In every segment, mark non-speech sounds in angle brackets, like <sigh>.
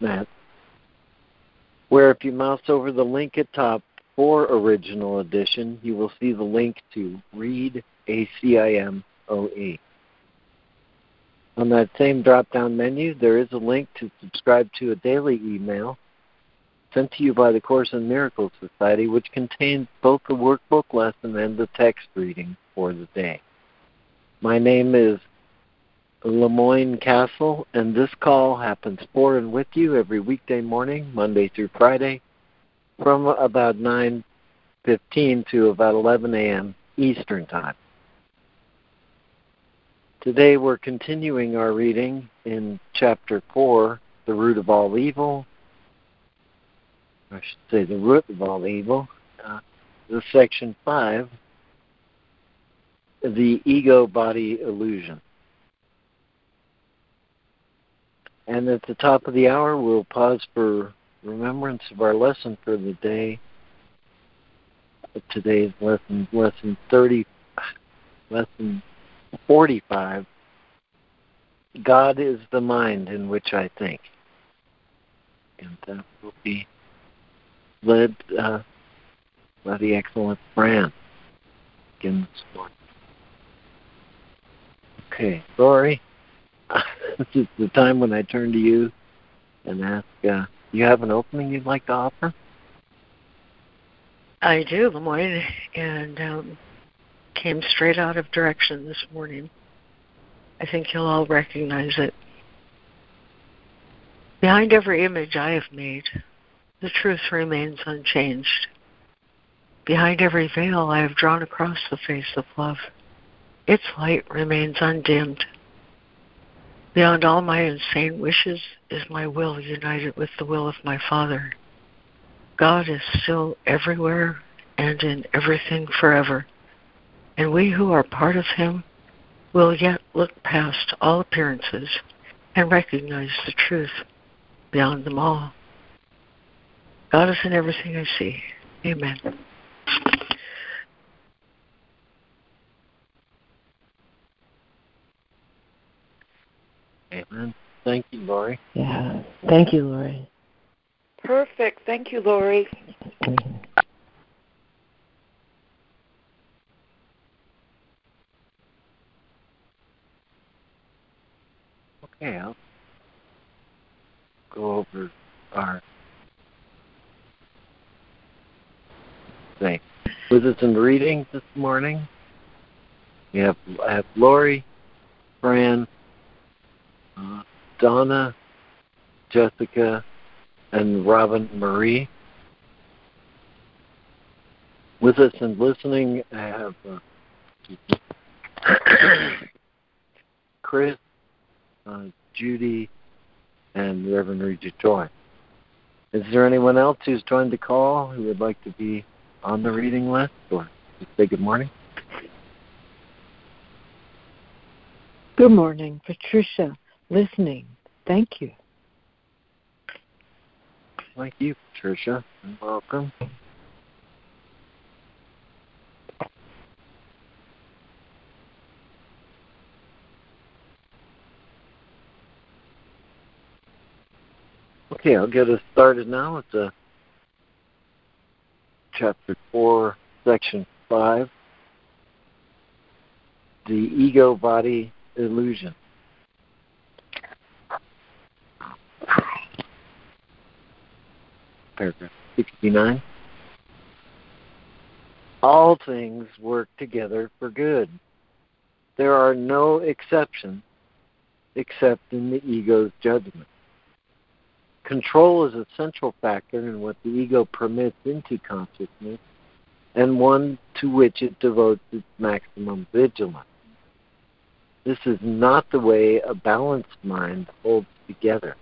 net, where if you mouse over the link at top for original edition, you will see the link to read ACIMOE. On that same drop down menu, there is a link to subscribe to a daily email sent to you by the Course in Miracles Society, which contains both the workbook lesson and the text reading for the day. My name is LeMoyne Castle, and this call happens for and with you every weekday morning, Monday through Friday, from about 9:15 to about 11 a.m. Eastern Time. Today we're continuing our reading in chapter 4, The Root of All Evil. I should say the root of all evil. Uh, the section 5, The Ego Body Illusion. And at the top of the hour, we'll pause for remembrance of our lesson for the day. Today's lesson, lesson 30, lesson 45. God is the mind in which I think. And that will be led uh, by the excellent Fran again this morning. Okay, Lori. <laughs> this is the time when I turn to you and ask, uh, you have an opening you'd like to offer? I do, LeMoyne, and um, came straight out of direction this morning. I think you'll all recognize it. Behind every image I have made, the truth remains unchanged. Behind every veil I have drawn across the face of love, its light remains undimmed. Beyond all my insane wishes is my will united with the will of my Father. God is still everywhere and in everything forever, and we who are part of Him will yet look past all appearances and recognize the truth beyond them all. God is in everything I see. Amen. Amen. Thank you, Lori. Yeah. Thank you, Lori. Perfect. Thank you, Lori. Okay, I'll go over our thing. With us in reading this morning, we have I have Lori, Fran, Donna, Jessica, and Robin Marie. With us and listening, I have uh, <coughs> Chris, uh, Judy, and Reverend Regis Joy. Is there anyone else who's joined the call who would like to be on the reading list or say good morning? Good morning, Patricia listening. Thank you. Thank you, Patricia, and welcome. Okay, I'll get us started now with the chapter 4, section 5, the ego body illusion. Paragraph 69. All things work together for good. There are no exceptions except in the ego's judgment. Control is a central factor in what the ego permits into consciousness and one to which it devotes its maximum vigilance. This is not the way a balanced mind holds together.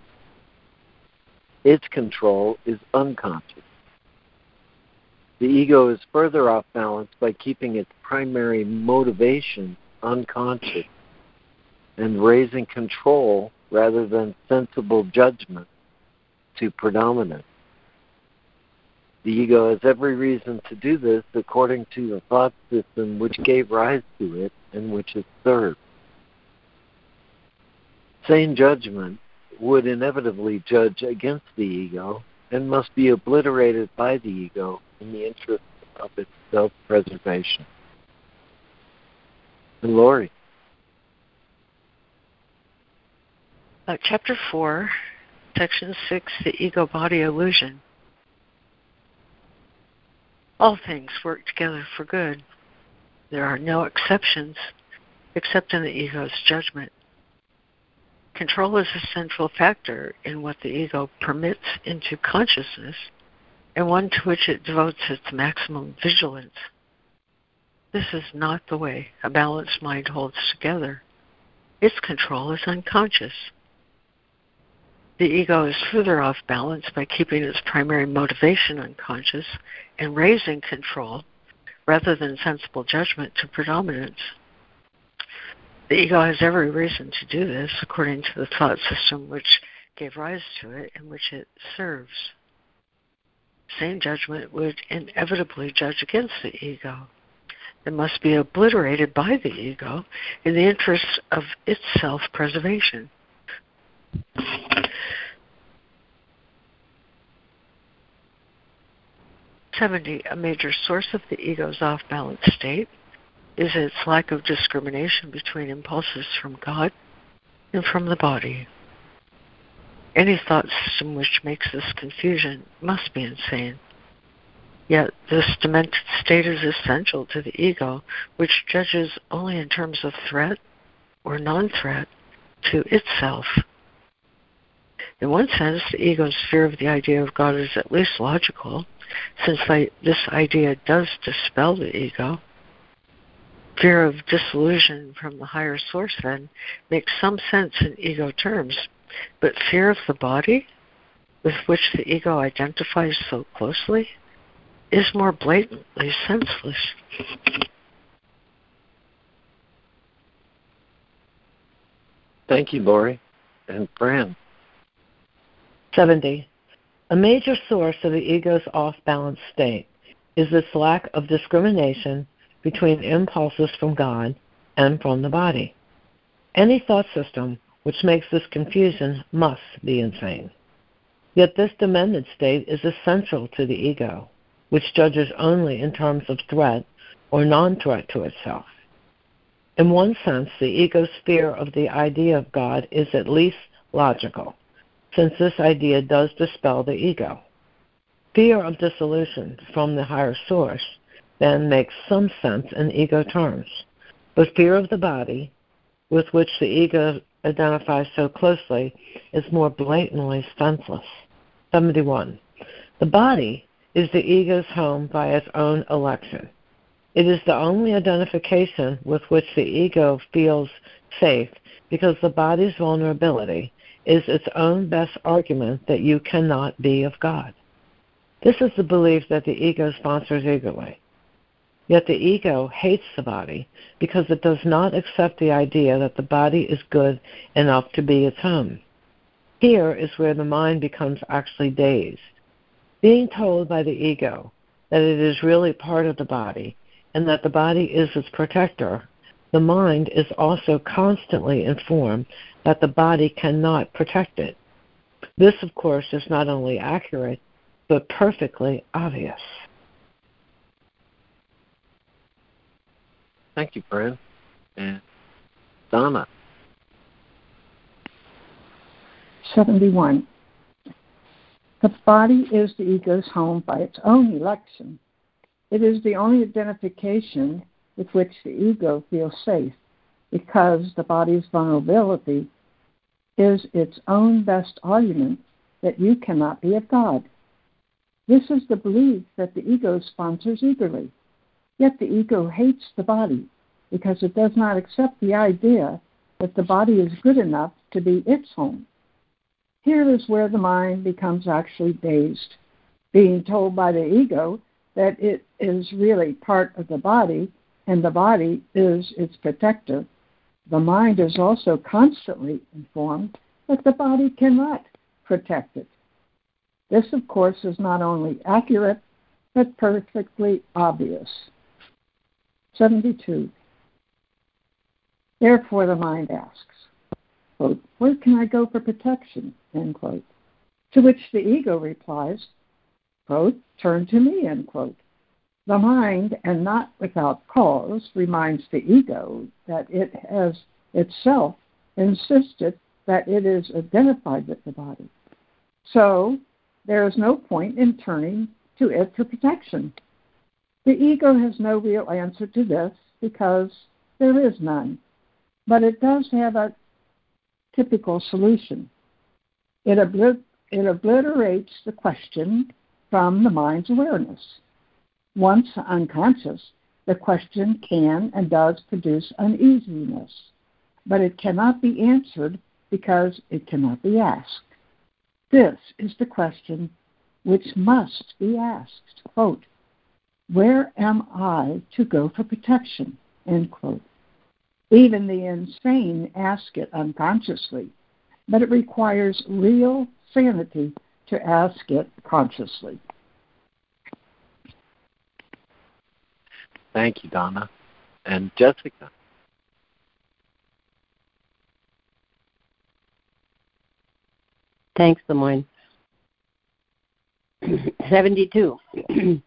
Its control is unconscious. The ego is further off balance by keeping its primary motivation unconscious and raising control rather than sensible judgment to predominance. The ego has every reason to do this according to the thought system which gave rise to it and which it serves. Sane judgment would inevitably judge against the ego and must be obliterated by the ego in the interest of its self preservation. And Lori. Uh, chapter 4, Section 6 The Ego Body Illusion. All things work together for good. There are no exceptions except in the ego's judgment. Control is a central factor in what the ego permits into consciousness and one to which it devotes its maximum vigilance. This is not the way a balanced mind holds together. Its control is unconscious. The ego is further off balance by keeping its primary motivation unconscious and raising control rather than sensible judgment to predominance. The ego has every reason to do this according to the thought system which gave rise to it and which it serves. Same judgment would inevitably judge against the ego. It must be obliterated by the ego in the interest of its self preservation. Seventy, a major source of the ego's off balance state is its lack of discrimination between impulses from God and from the body. Any thought system which makes this confusion must be insane. Yet this demented state is essential to the ego, which judges only in terms of threat or non threat to itself. In one sense, the ego's fear of the idea of God is at least logical, since this idea does dispel the ego fear of disillusion from the higher source then makes some sense in ego terms, but fear of the body, with which the ego identifies so closely, is more blatantly senseless. Thank you, Lori. And Fran. 70. A major source of the ego's off balance state is this lack of discrimination between impulses from God and from the body. Any thought system which makes this confusion must be insane. Yet this demented state is essential to the ego, which judges only in terms of threat or non threat to itself. In one sense, the ego's fear of the idea of God is at least logical, since this idea does dispel the ego. Fear of dissolution from the higher source then makes some sense in ego terms. But fear of the body, with which the ego identifies so closely, is more blatantly senseless. 71. The body is the ego's home by its own election. It is the only identification with which the ego feels safe because the body's vulnerability is its own best argument that you cannot be of God. This is the belief that the ego sponsors eagerly. Yet the ego hates the body because it does not accept the idea that the body is good enough to be its home. Here is where the mind becomes actually dazed. Being told by the ego that it is really part of the body and that the body is its protector, the mind is also constantly informed that the body cannot protect it. This, of course, is not only accurate, but perfectly obvious. Thank you, Fran. And Donna. 71. The body is the ego's home by its own election. It is the only identification with which the ego feels safe because the body's vulnerability is its own best argument that you cannot be a God. This is the belief that the ego sponsors eagerly. Yet the ego hates the body because it does not accept the idea that the body is good enough to be its home. Here is where the mind becomes actually dazed, being told by the ego that it is really part of the body and the body is its protector. The mind is also constantly informed that the body cannot protect it. This, of course, is not only accurate, but perfectly obvious. 72. Therefore, the mind asks, quote, Where can I go for protection? End quote. To which the ego replies, quote, Turn to me, end quote. The mind, and not without cause, reminds the ego that it has itself insisted that it is identified with the body. So there is no point in turning to it for protection. The ego has no real answer to this because there is none, but it does have a typical solution. It, it obliterates the question from the mind's awareness. Once unconscious, the question can and does produce uneasiness, but it cannot be answered because it cannot be asked. This is the question which must be asked. Quote, Where am I to go for protection? End quote. Even the insane ask it unconsciously, but it requires real sanity to ask it consciously. Thank you, Donna. And Jessica. Thanks, LeMoyne. <clears throat> 72. <clears throat>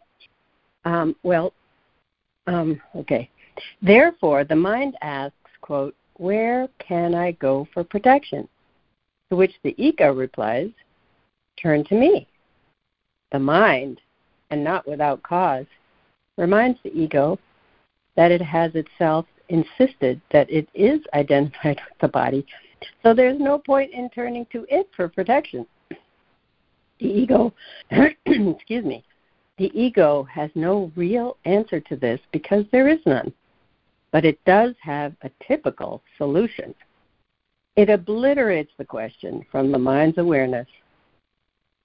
um, well, um, okay. Therefore, the mind asks, quote, where can I go for protection? To which the ego replies, turn to me. The mind, and not without cause, reminds the ego that it has itself insisted that it is <laughs> identified with the body, so there's no point in turning to it for protection. The ego, <clears throat> excuse me, the ego has no real answer to this because there is none, but it does have a typical solution. It obliterates the question from the mind's awareness.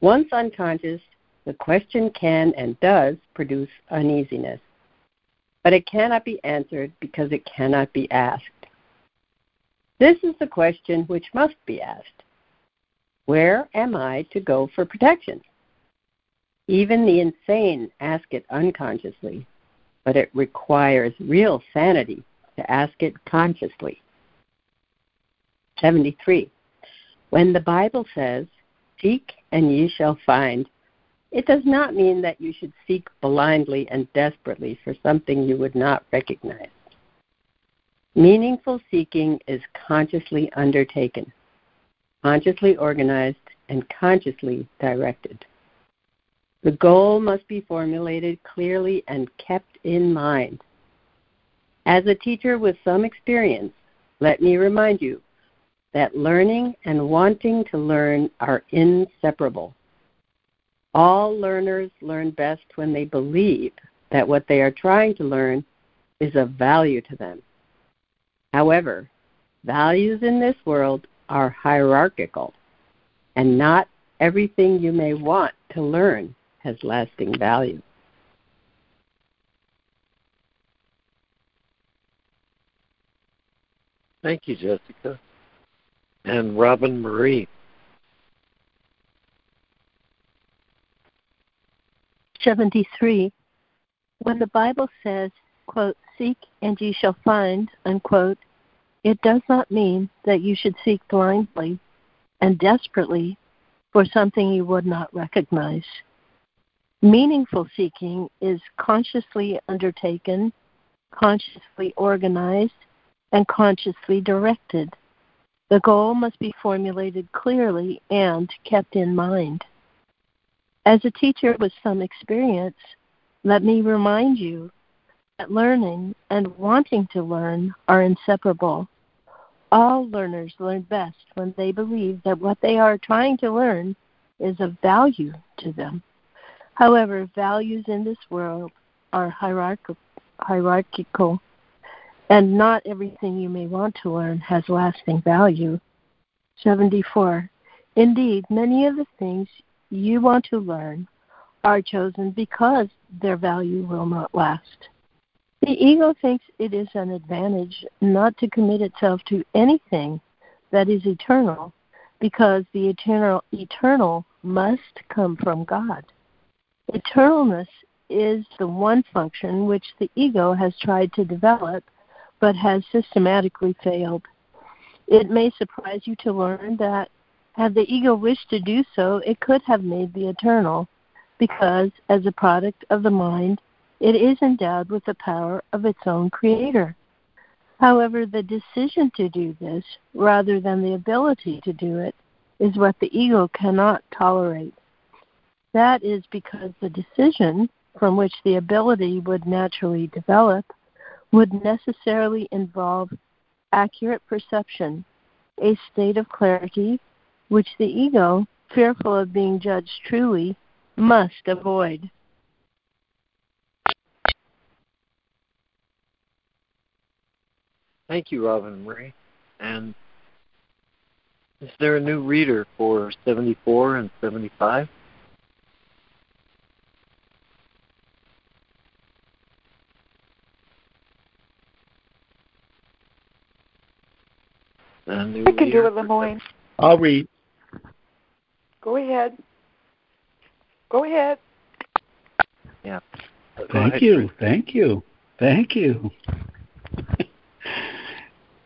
Once unconscious, the question can and does produce uneasiness, but it cannot be answered because it cannot be asked. This is the question which must be asked Where am I to go for protection? Even the insane ask it unconsciously, but it requires real sanity to ask it consciously. 73. When the Bible says, Seek and ye shall find, it does not mean that you should seek blindly and desperately for something you would not recognize. Meaningful seeking is consciously undertaken, consciously organized, and consciously directed. The goal must be formulated clearly and kept in mind. As a teacher with some experience, let me remind you that learning and wanting to learn are inseparable. All learners learn best when they believe that what they are trying to learn is of value to them. However, values in this world are hierarchical, and not everything you may want to learn has lasting value. Thank you, Jessica. And Robin Marie. 73. When the Bible says, quote, seek and ye shall find, unquote, it does not mean that you should seek blindly and desperately for something you would not recognize. Meaningful seeking is consciously undertaken, consciously organized, and consciously directed. The goal must be formulated clearly and kept in mind. As a teacher with some experience, let me remind you that learning and wanting to learn are inseparable. All learners learn best when they believe that what they are trying to learn is of value to them. However, values in this world are hierarchical, hierarchical and not everything you may want to learn has lasting value. 74. Indeed, many of the things you want to learn are chosen because their value will not last. The ego thinks it is an advantage not to commit itself to anything that is eternal because the eternal eternal must come from God. Eternalness is the one function which the ego has tried to develop but has systematically failed. It may surprise you to learn that had the ego wished to do so, it could have made the eternal, because as a product of the mind, it is endowed with the power of its own creator. However, the decision to do this, rather than the ability to do it, is what the ego cannot tolerate. That is because the decision, from which the ability would naturally develop, would necessarily involve accurate perception, a state of clarity which the ego, fearful of being judged truly, must avoid. Thank you, Robin Marie. And is there a new reader for 74 and 75? A new I can do it, LeMoyne. I'll read. Go ahead. Go ahead. Yeah. Go Thank ahead, you. Chris. Thank you. Thank you. <laughs>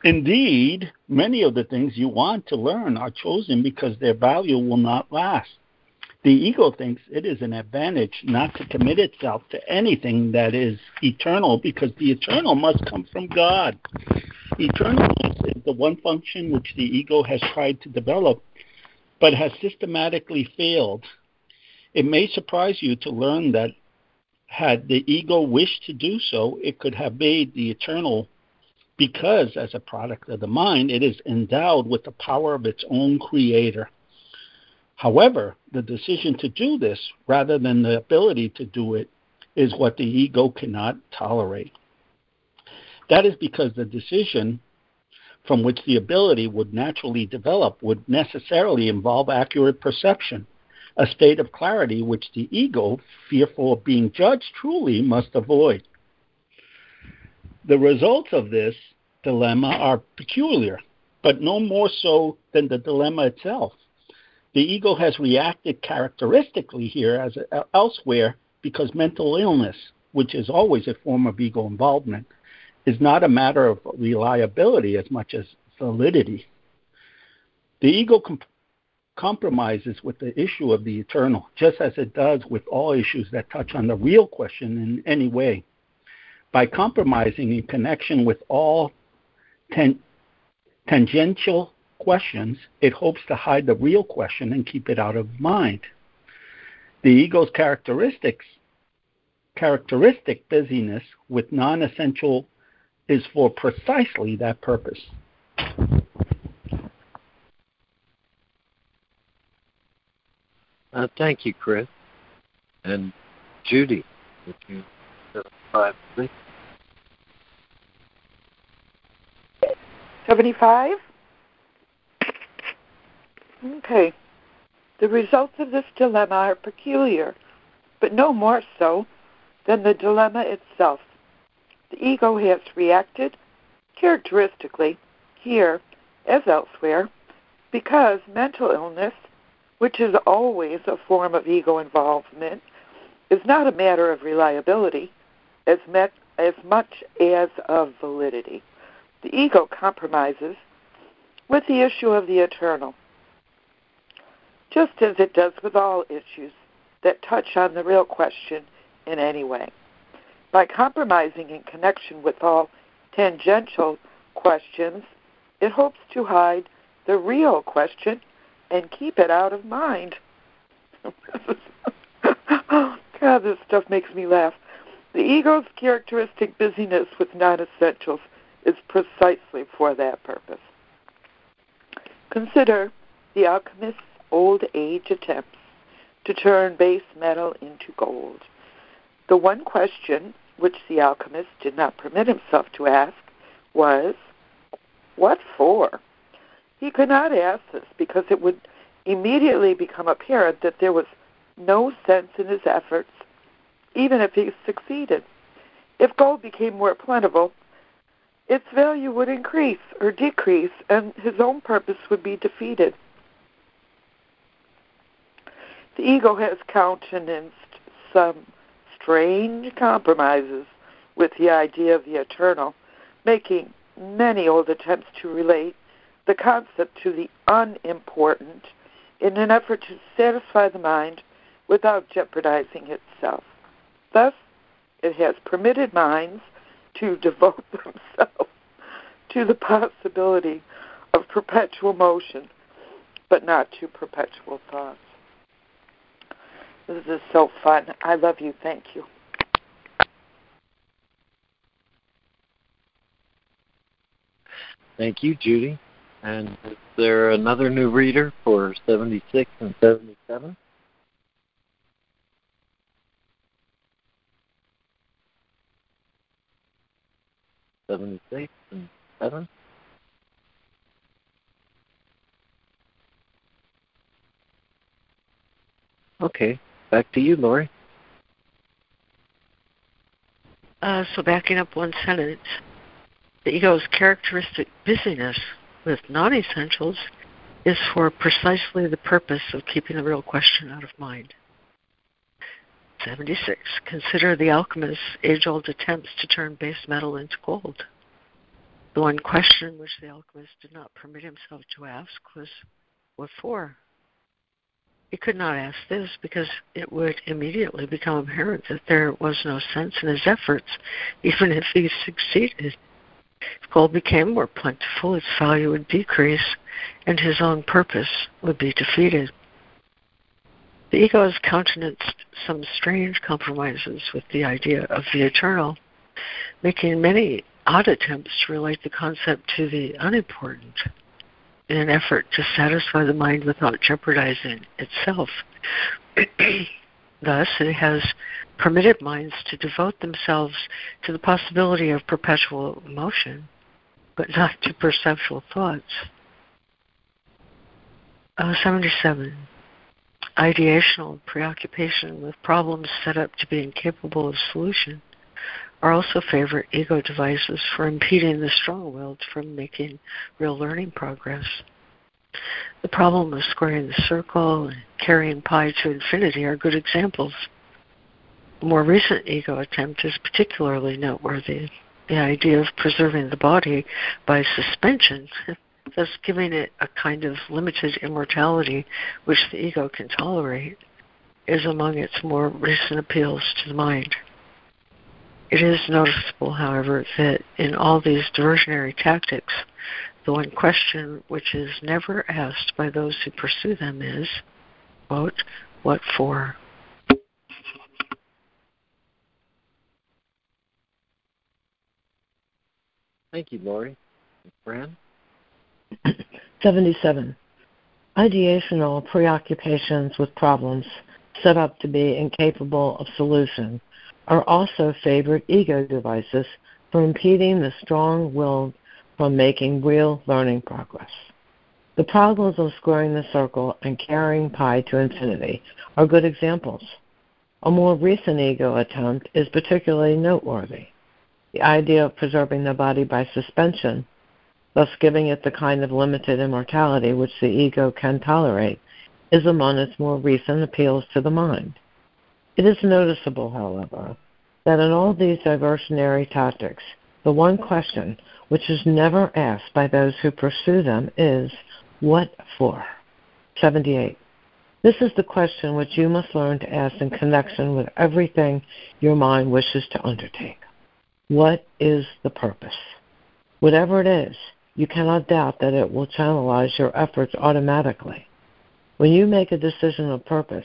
Indeed, many of the things you want to learn are chosen because their value will not last. The ego thinks it is an advantage not to commit itself to anything that is eternal because the eternal must come from God. Eternal is the one function which the ego has tried to develop but has systematically failed. It may surprise you to learn that had the ego wished to do so, it could have made the eternal because, as a product of the mind, it is endowed with the power of its own creator. However, the decision to do this, rather than the ability to do it, is what the ego cannot tolerate. That is because the decision from which the ability would naturally develop would necessarily involve accurate perception, a state of clarity which the ego, fearful of being judged truly, must avoid. The results of this dilemma are peculiar, but no more so than the dilemma itself. The ego has reacted characteristically here as elsewhere because mental illness, which is always a form of ego involvement, is not a matter of reliability as much as solidity. The ego comp- compromises with the issue of the eternal, just as it does with all issues that touch on the real question in any way. By compromising in connection with all ten- tangential questions, it hopes to hide the real question and keep it out of mind. The ego's characteristics characteristic busyness with non-essential is for precisely that purpose. Uh, thank you, Chris. And Judy, would you five, please? 75? Okay. The results of this dilemma are peculiar, but no more so than the dilemma itself. The ego has reacted characteristically here as elsewhere because mental illness, which is always a form of ego involvement, is not a matter of reliability as, met, as much as of validity. The ego compromises with the issue of the eternal, just as it does with all issues that touch on the real question in any way. By compromising in connection with all tangential questions, it hopes to hide the real question and keep it out of mind. <laughs> God, this stuff makes me laugh. The ego's characteristic busyness with non essentials is precisely for that purpose. Consider the alchemist's old age attempts to turn base metal into gold. The one question which the alchemist did not permit himself to ask was, What for? He could not ask this because it would immediately become apparent that there was no sense in his efforts, even if he succeeded. If gold became more plentiful, its value would increase or decrease, and his own purpose would be defeated. The ego has countenanced some strange compromises with the idea of the eternal, making many old attempts to relate the concept to the unimportant in an effort to satisfy the mind without jeopardizing itself. Thus, it has permitted minds to devote <laughs> themselves to the possibility of perpetual motion, but not to perpetual thoughts. This is so fun. I love you. Thank you. Thank you, Judy. And is there another new reader for 76 and 77? Seventy-six and seven. Okay, back to you, Lori. Uh, so backing up one sentence, the ego's characteristic busyness with non-essentials is for precisely the purpose of keeping the real question out of mind. 76. Consider the alchemist's age-old attempts to turn base metal into gold. The one question which the alchemist did not permit himself to ask was, what for? He could not ask this because it would immediately become apparent that there was no sense in his efforts, even if he succeeded. If gold became more plentiful, its value would decrease, and his own purpose would be defeated. The ego has countenanced some strange compromises with the idea of the eternal, making many odd attempts to relate the concept to the unimportant in an effort to satisfy the mind without jeopardizing itself. <clears throat> Thus, it has permitted minds to devote themselves to the possibility of perpetual motion, but not to perceptual thoughts. Uh, 77. Ideational preoccupation with problems set up to be incapable of solution are also favorite ego devices for impeding the strong willed from making real learning progress. The problem of squaring the circle and carrying pi to infinity are good examples. A more recent ego attempt is particularly noteworthy. The idea of preserving the body by suspension, <laughs> thus giving it a kind of limited immortality which the ego can tolerate, is among its more recent appeals to the mind. It is noticeable, however, that in all these diversionary tactics, the one question which is never asked by those who pursue them is, quote, what for? Thank you, Lori. Fran? <clears throat> 77. Ideational preoccupations with problems set up to be incapable of solution are also favorite ego devices for impeding the strong willed from making real learning progress. The problems of squaring the circle and carrying pi to infinity are good examples. A more recent ego attempt is particularly noteworthy. The idea of preserving the body by suspension, thus giving it the kind of limited immortality which the ego can tolerate, is among its more recent appeals to the mind. It is noticeable, however, that in all these diversionary tactics, the one question which is never asked by those who pursue them is, What for? 78. This is the question which you must learn to ask in connection with everything your mind wishes to undertake. What is the purpose? Whatever it is, you cannot doubt that it will channelize your efforts automatically. When you make a decision of purpose,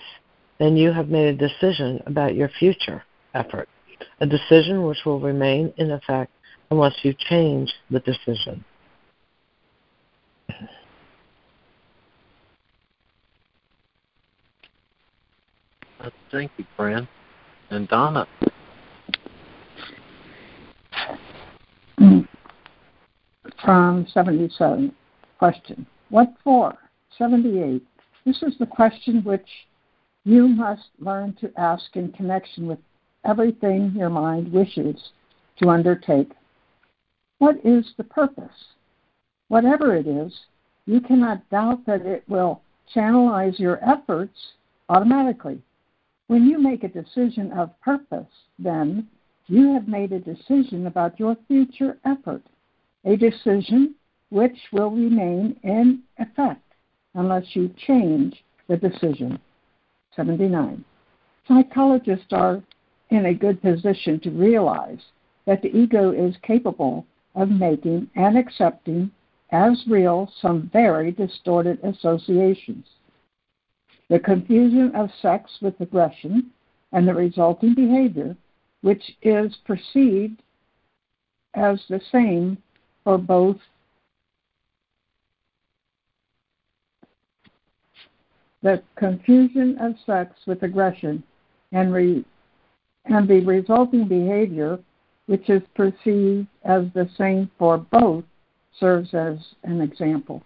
then you have made a decision about your future effort, a decision which will remain in effect unless you change the decision. Thank you, Fran. And Donna. From 77. Question. What for? 78. This is the question which you must learn to ask in connection with everything your mind wishes to undertake. What is the purpose? Whatever it is, you cannot doubt that it will channelize your efforts automatically. When you make a decision of purpose, then you have made a decision about your future effort, a decision which will remain in effect unless you change the decision. 79. Psychologists are in a good position to realize that the ego is capable of making and accepting as real some very distorted associations. The confusion of sex with aggression and the resulting behavior, which is perceived as the same for both the confusion of sex with aggression and, re, and the resulting behavior, which is perceived as the same for both, serves as an example.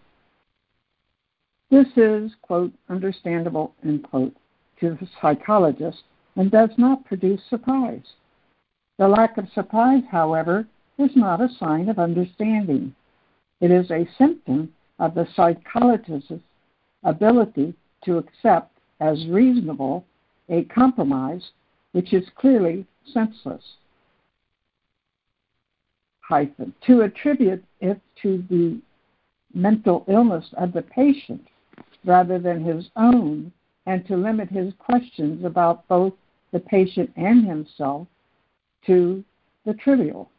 This is, quote, understandable, end quote, to the psychologist and does not produce surprise. The lack of surprise, however, is not a sign of understanding. It is a symptom of the psychologist's ability to accept as reasonable a compromise which is clearly senseless. Hyphen. To attribute it to the mental illness of the patient rather than his own, and to limit his questions about both the patient and himself to the trivial.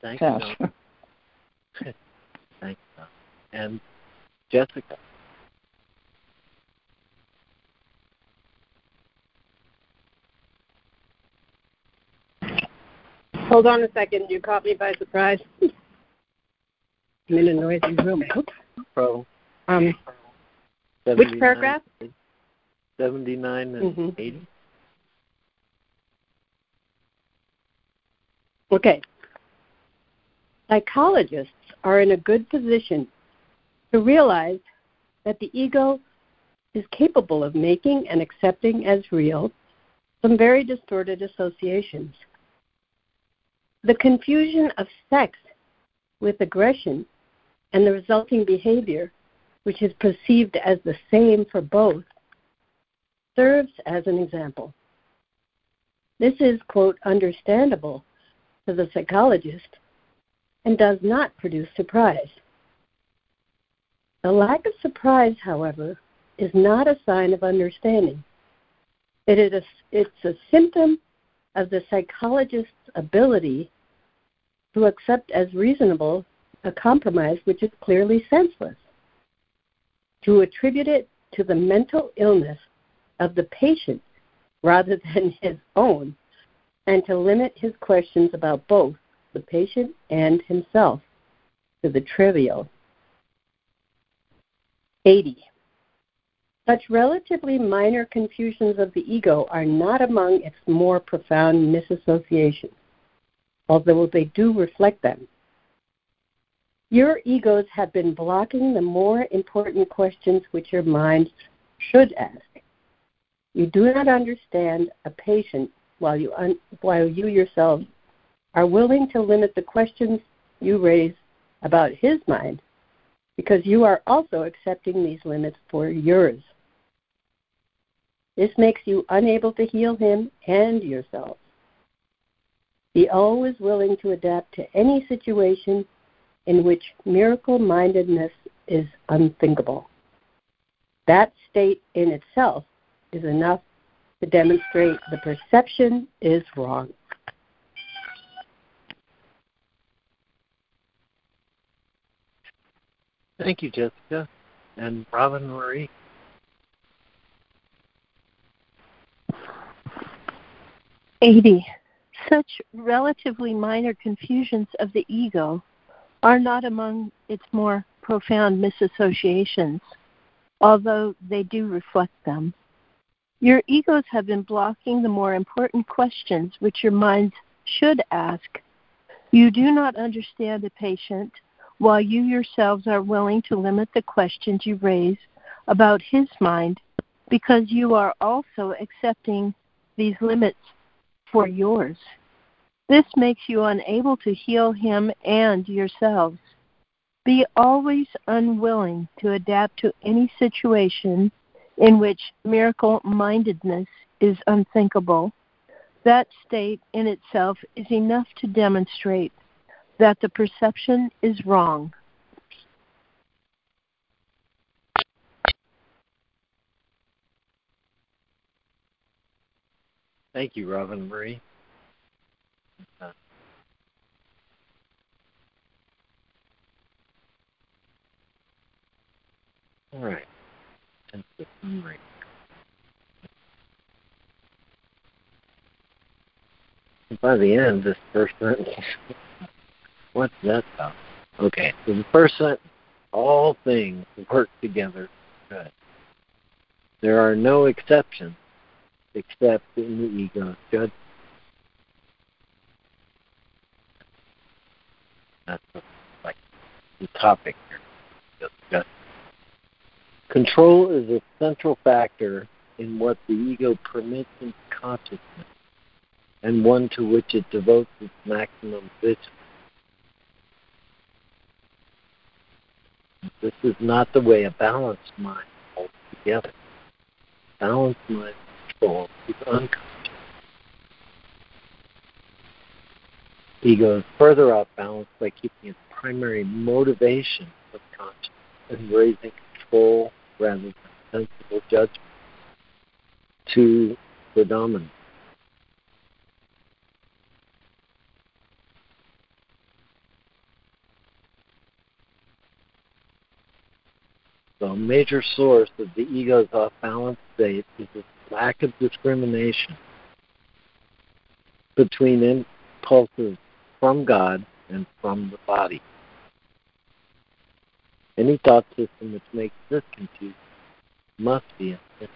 Thank you. And Jessica. Hold on a second. You caught me by surprise. I'm in a noisy room. Pro. Um, which paragraph? 79 and Mhm. 80. Okay. Psychologists are in a good position to realize that the ego is capable of making and accepting as real some very distorted associations. The confusion of sex with aggression and the resulting behavior, which is perceived as the same for both, serves as an example. This is, quote, understandable to the psychologist and does not produce surprise. The lack of surprise, however, is not a sign of understanding. It is a, it's a symptom of the psychologist's ability to accept as reasonable a compromise which is clearly senseless, to attribute it to the mental illness of the patient rather <laughs> than his own, and to limit his questions about both the patient and himself to the trivial. 80. Such relatively minor confusions of the ego are not among its more profound misassociations, although they do reflect them. Your egos have been blocking the more important questions which your minds should ask. You do not understand a patient while you, un- while you yourself are willing to limit the questions you raise about his mind because you are also accepting these limits for yours. This makes you unable to heal him and yourself. Be always willing to adapt to any situation in which miracle mindedness is unthinkable. That state in itself is enough to demonstrate the perception is wrong. Thank you, Jessica. And Robin Marie. Eighty. Such relatively minor confusions of the ego are not among its more profound misassociations, although they do reflect them. Your egos have been blocking the more important questions which your minds should ask. You do not understand a patient while you yourselves are willing to limit the questions you raise about his mind because you are also accepting these limits for yours. This makes you unable to heal him and yourselves. Be always unwilling to adapt to any situation in which miracle mindedness is unthinkable. That state in itself is enough to demonstrate that the perception is wrong. Thank you, Robin Marie. Uh, all right. By the end, this first sentence, what's that about? Okay, so the first sentence, all things work together good. There are no exceptions except in the ego judgment. That's like the topic here. Control is a central factor in what the ego permits in consciousness and one to which it devotes its maximum vigilance. This is not the way a balanced mind holds together. Balanced mind control is unconscious. Ego is further off balance by keeping its primary motivation subconscious and raising control rather than sensible judgment to the. So a major source of the ego's off balance state is its lack of discrimination between impulses from God and from the body. Any thought system which makes this confused must be sin.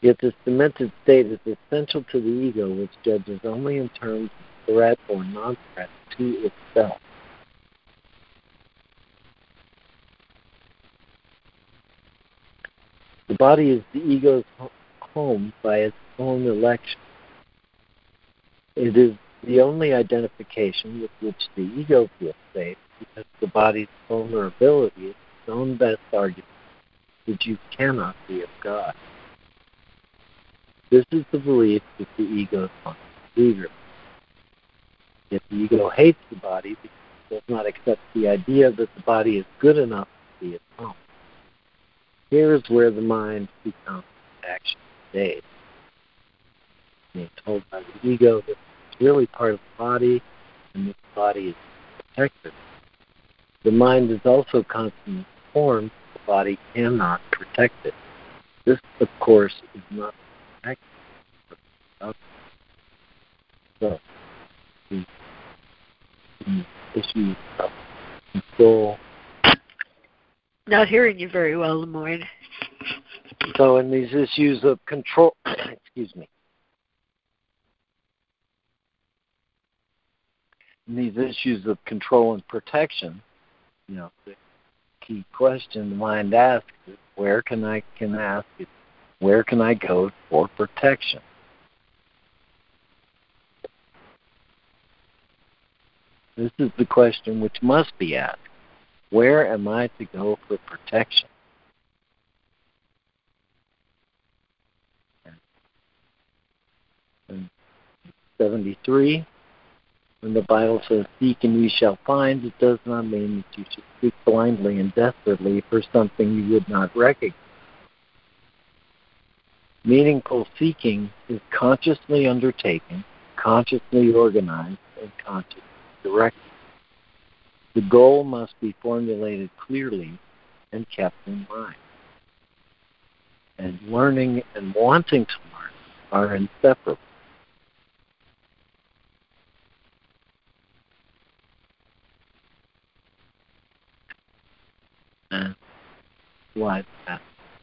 Yet this demented state is essential to the ego, which judges only in terms of threat or non-threat to itself. The body is the ego's home by its own election. It is the only identification with which the ego feels safe because the body's vulnerability is its own best argument that you cannot be of God. This is the belief that the ego is leader. If the ego hates the body because it does not accept the idea that the body is good enough to be its home. Here is where the mind becomes action state. Being told by the ego that it's really part of the body and the body is protected. The mind is also constantly informed the body cannot protect it. This, of course, is not protected. So, the, the issue of control not hearing you very well, LeMoyne. So, in these issues of control, <clears throat> excuse me, in these issues of control and protection, you know, the key question the mind asks is, where can I can ask where can I go for protection? This is the question which must be asked. Where am I to go for protection? And 73, when the Bible says, Seek and ye shall find, it does not mean that you should seek blindly and desperately for something you would not recognize. Meaningful seeking is consciously undertaken, consciously organized, and consciously directed. The goal must be formulated clearly and kept in mind. And learning and wanting to learn are inseparable. And why that?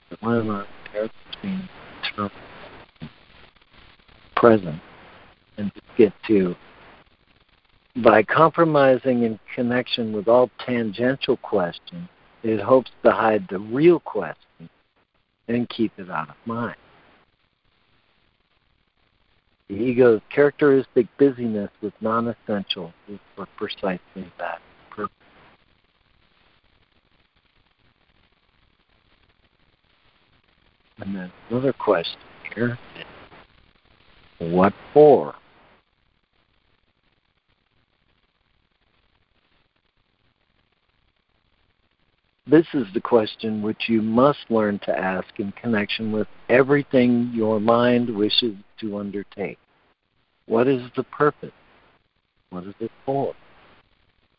The pairs between term present and to get to By compromising in connection with all tangential questions, it hopes to hide the real question and keep it out of mind. The ego's characteristic busyness with non essential is for precisely that purpose. And then another question here what for? This is the question which you must learn to ask in connection with everything your mind wishes to undertake. What is the purpose? What is it for?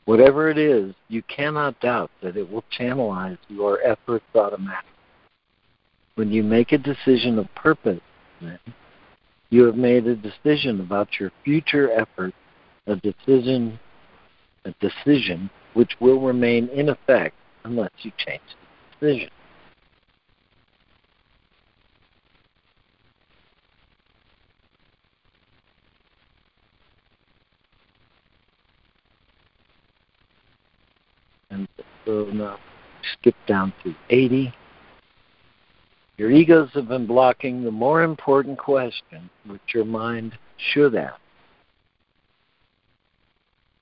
Whatever it is, you cannot doubt that it will channelize your efforts automatically. When you make a decision of purpose, then, you have made a decision about your future efforts, a decision, a decision which will remain in effect unless you change the decision. And so now skip down to 80. Your egos have been blocking the more important question which your mind should ask.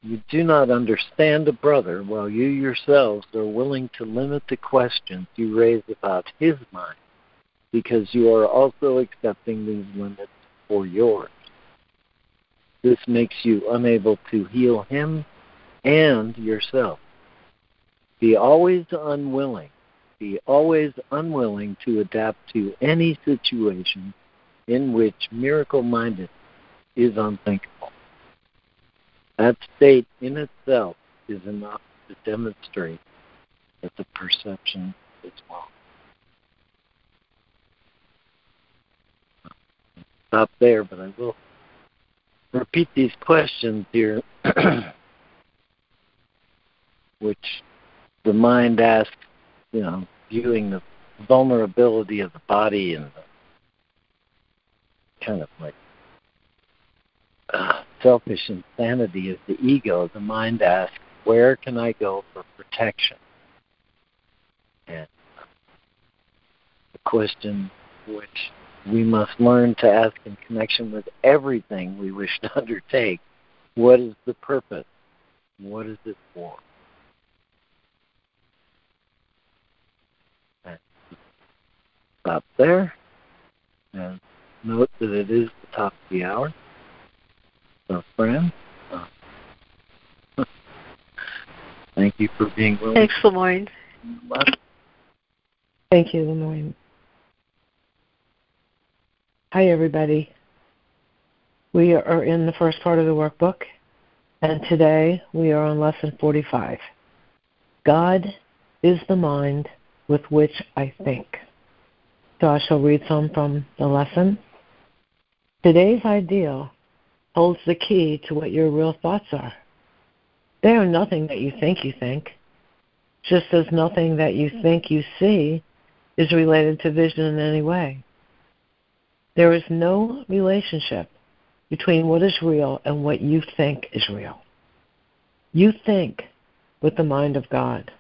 You do not understand a brother while you yourselves are willing to limit the questions you raise about his mind because you are also accepting these limits for yours. This makes you unable to heal him and yourself. Be always unwilling, be always unwilling to adapt to any situation in which miracle minded is unthinkable. That state in itself is enough to demonstrate that the perception is wrong. Stop there, but I will repeat these questions here, <clears throat> which the mind asks, you know, viewing the vulnerability of the body and the kind of like uh, selfish insanity is the ego, the mind asks, where can I go for protection? And the question which we must learn to ask in connection with everything we wish to <laughs> undertake, what is the purpose? What is it for? Stop there and note that it is the top of the hour. So, friend, uh, <laughs> thank you for being willing. Thanks, LeMoyne. Thank you, LeMoyne. Hi, everybody. We are in the first part of the workbook, and today we are on lesson 45. God is the mind with which I think. So I shall read some from the lesson. Today's ideal holds the key to what your real thoughts are. They are nothing that you think you think, just as nothing that you think you see is related to vision in any way. There is no relationship between what is real and what you think is real. You think with the mind of God.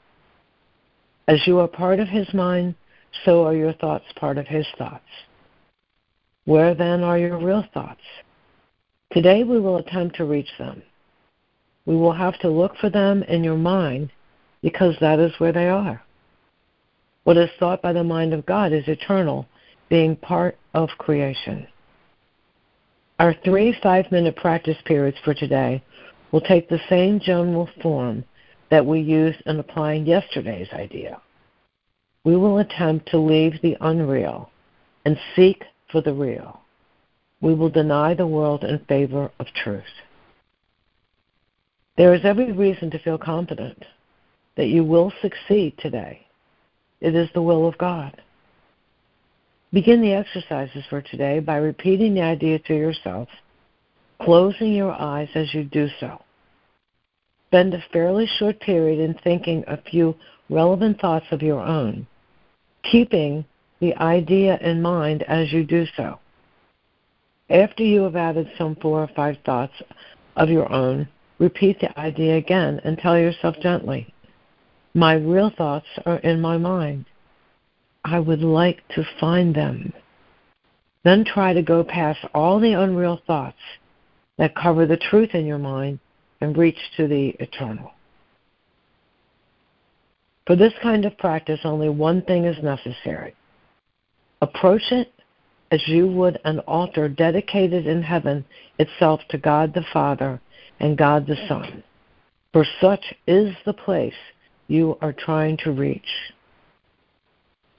As you are part of His mind, so are your thoughts part of His thoughts. Where then are your real thoughts? Today we will attempt to reach them. We will have to look for them in your mind because that is where they are. What is thought by the mind of God is eternal, being part of creation. Our three five minute practice periods for today will take the same general form that we used in applying yesterday's idea. We will attempt to leave the unreal and seek for the real we will deny the world in favor of truth. There is every reason to feel confident that you will succeed today. It is the will of God. Begin the exercises for today by repeating the idea to yourself, closing your eyes as you do so. Spend a fairly short period in thinking a few relevant thoughts of your own, keeping the idea in mind as you do so. After you have added some four or five thoughts of your own, repeat the idea again and tell yourself gently, My real thoughts are in my mind. I would like to find them. Then try to go past all the unreal thoughts that cover the truth in your mind and reach to the eternal. For this kind of practice, only one thing is necessary. Approach it as you would an altar dedicated in heaven itself to God the Father and God the Son, for such is the place you are trying to reach.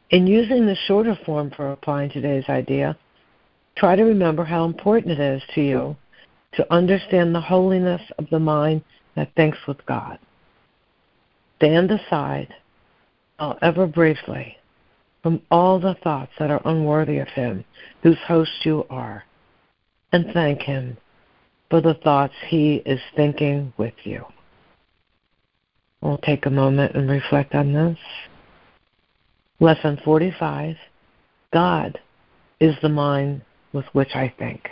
In using the shorter form for applying today's idea, try to remember how important it is to you to understand the holiness of the mind that thinks with God. Stand aside, however briefly, from all the thoughts that are unworthy of Him, whose host you are, and thank Him for the thoughts He is thinking with you. We'll take a moment and reflect on this. Lesson 45 God is the mind with which I think.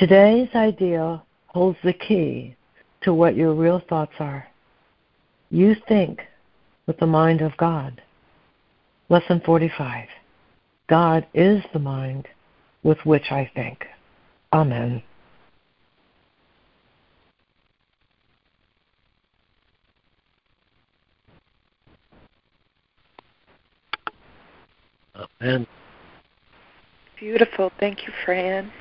Today's idea holds the key to what your real thoughts are. You think with the mind of God. Lesson 45 God is the mind with which I think. Amen. Amen. Beautiful. Thank you, Fran.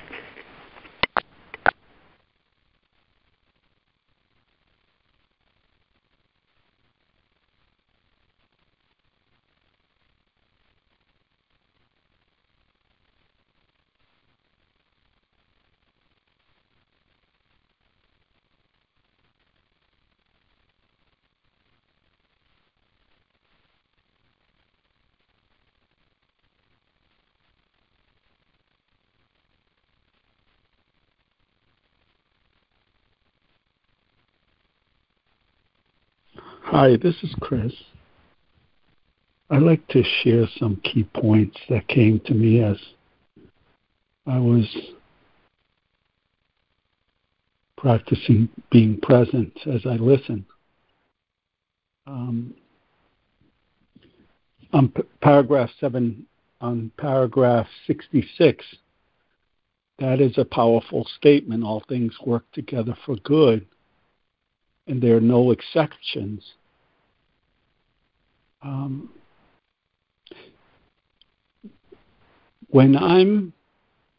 Hi, this is Chris. I'd like to share some key points that came to me as I was practicing being present as I listen. Um, on p- paragraph 7, on paragraph 66, that is a powerful statement. All things work together for good, and there are no exceptions. Um, when I'm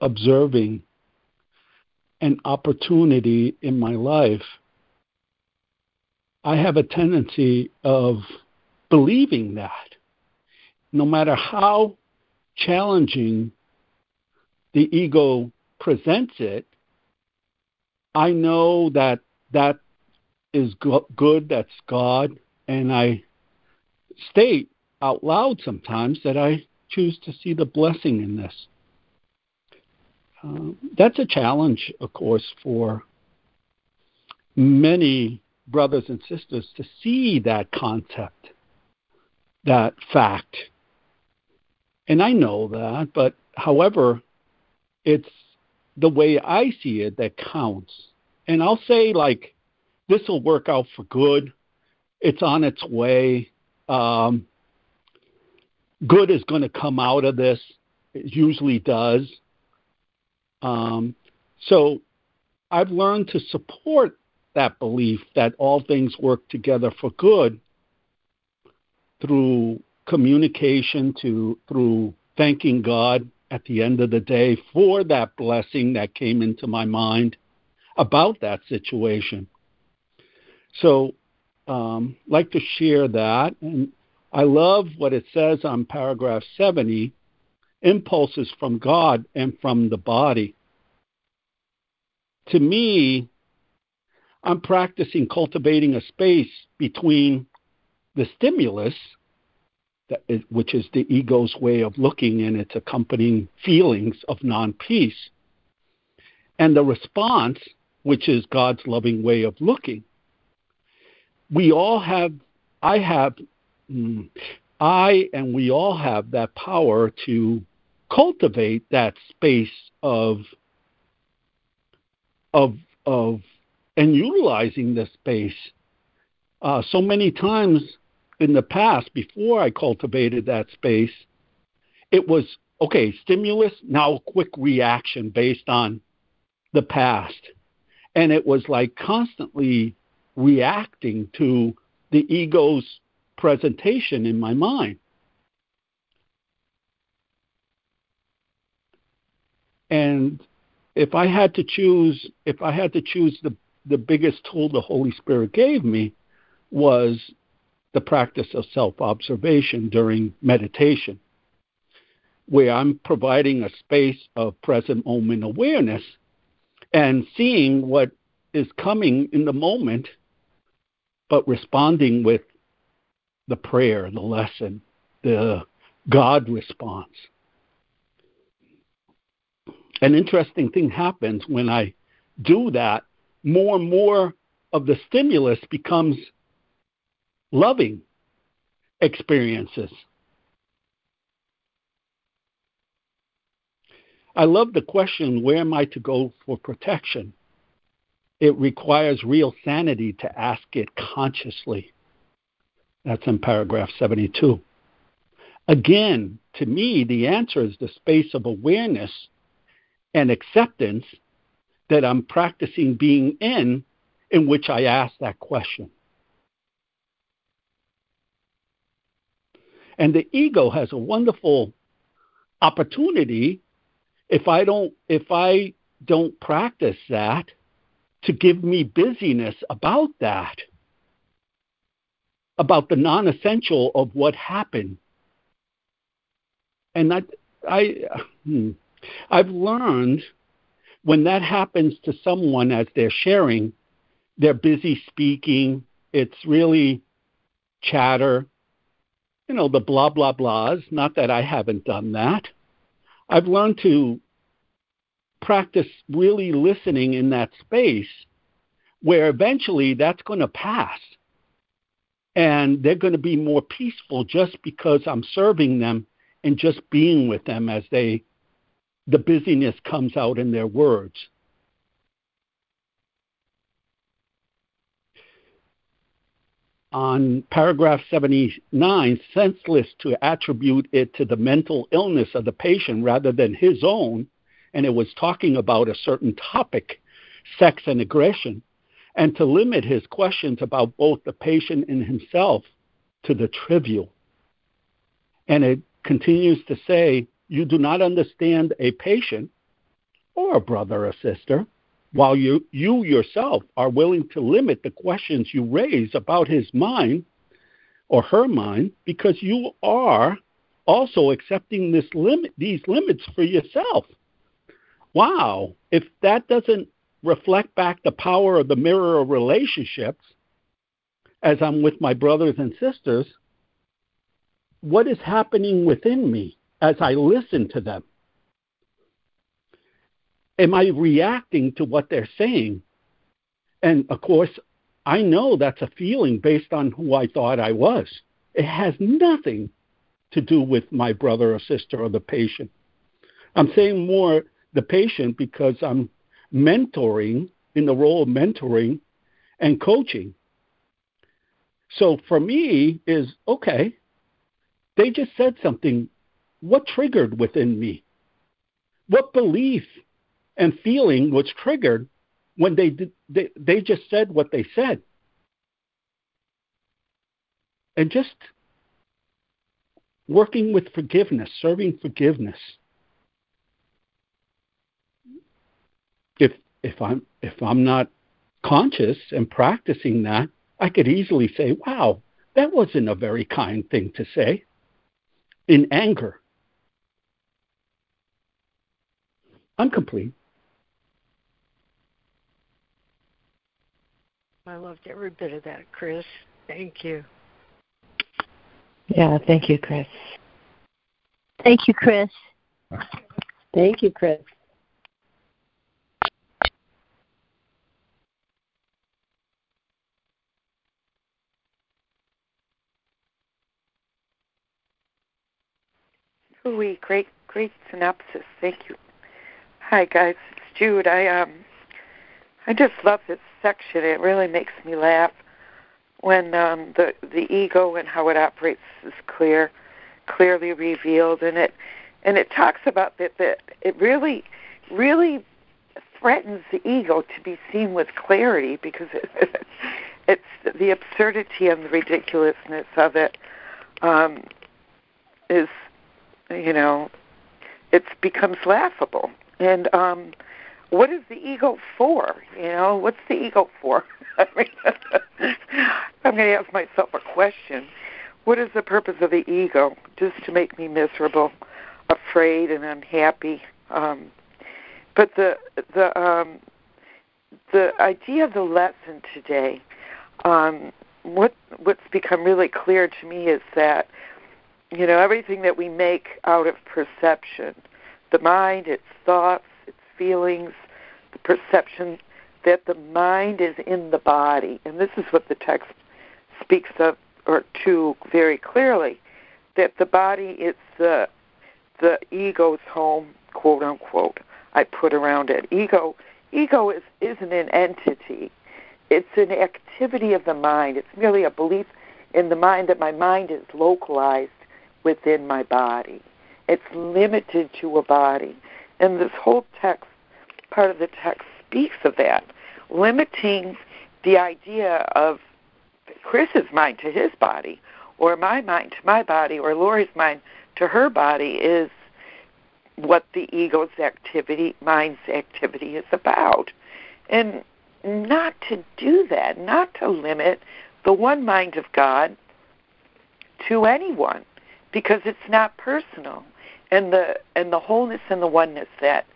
observing an opportunity in my life, I have a tendency of believing that. No matter how challenging the ego presents it, I know that that is go- good, that's God, and I state out loud sometimes that I choose to see the blessing in this. Um, that's a challenge, of course, for many brothers and sisters to see that concept, that fact. And I know that, but however, it's the way I see it that counts. And I'll say, like, this will work out for good. It's on its way. Um, good is going to come out of this. It usually does. Um, so I've learned to support that belief that all things work together for good through communication to through thanking God at the end of the day for that blessing that came into my mind about that situation. So, um, like to share that, and I love what it says on paragraph 70 impulses from God and from the body. To me, I'm practicing cultivating a space between the stimulus, is, which is the ego's way of looking and its accompanying feelings of non peace, and the response, which is God's loving way of looking. We all have, I have, mm, I and we all have that power to cultivate that space of of of and utilizing the space. Uh, so many times in the past, before I cultivated that space, it was okay, stimulus, now quick reaction based on the past. And it was like constantly reacting to the ego's presentation in my mind. And if I had to choose, if I had to choose the the biggest tool the Holy Spirit gave me was the practice of self observation during meditation, where I'm providing a space of present moment awareness and seeing what is coming in the moment, but responding with the prayer, the lesson, the God response. An interesting thing happens when I do that more and more of the stimulus becomes loving experiences. I love the question where am I to go for protection? It requires real sanity to ask it consciously. That's in paragraph 72. Again, to me, the answer is the space of awareness and acceptance that I'm practicing being in, in which I ask that question. And the ego has a wonderful opportunity if I don't if I don't practice that to give me busyness about that about the non-essential of what happened and I I hmm, I've learned when that happens to someone as they're sharing, they're busy speaking. It's really chatter, you know, the blah, blah, blahs. Not that I haven't done that. I've learned to practice really listening in that space where eventually that's going to pass. And they're going to be more peaceful just because I'm serving them and just being with them as they the busyness comes out in their words. On paragraph 79, senseless to attribute it to the mental illness of the patient rather than his own, and it was talking about a certain topic, sex and aggression, and to limit his questions about both the patient and himself to the trivial. And it continues to say, you do not understand a patient or a brother or sister, while you, you yourself are willing to limit the questions you raise about his mind or her mind because you are also accepting this limit, these limits for yourself. Wow, if that doesn't reflect back the power of the mirror of relationships as I'm with my brothers and sisters, what is happening within me? as I listen to them? Am I reacting to what they're saying? And of course, I know that's a feeling based on who I thought I was. It has nothing to do with my brother or sister or the patient. I'm saying more the patient because I'm mentoring in the role of mentoring and coaching. So for me is okay, they just said something what triggered within me? What belief and feeling was triggered when they did, they, they just said what they said. And just working with forgiveness, serving forgiveness. If if I'm if I'm not conscious and practicing that, I could easily say, "Wow, that wasn't a very kind thing to say." In anger. I'm complete. I loved every bit of that, Chris. Thank you. Yeah, thank you, Chris. Thank you, Chris. Thank you, Chris. Ooh, great, great synopsis. Thank you. Hi, guys. It's Jude. I um, I just love this section. It really makes me laugh when um, the the ego and how it operates is clear, clearly revealed, and it and it talks about that that it really, really threatens the ego to be seen with clarity because it, <laughs> it's the absurdity and the ridiculousness of it um, is, you know, it becomes laughable. And um, what is the ego for? You know, what's the ego for? <laughs> I mean, <laughs> I'm going to ask myself a question. What is the purpose of the ego? Just to make me miserable, afraid, and unhappy. Um, but the the um, the idea of the lesson today, um, what what's become really clear to me is that you know everything that we make out of perception, the mind, its thoughts, its feelings, the perception that the mind is in the body, and this is what the text speaks of or to very clearly, that the body is the the ego's home, quote unquote. I put around it. Ego ego is isn't an entity. It's an activity of the mind. It's merely a belief in the mind that my mind is localized within my body. It's limited to a body. And this whole text, part of the text speaks of that, limiting the idea of Chris's mind to his body, or my mind to my body, or Lori's mind to her body is what the ego's activity, mind's activity is about. And not to do that, not to limit the one mind of God to anyone, because it's not personal. And the and the wholeness and the oneness that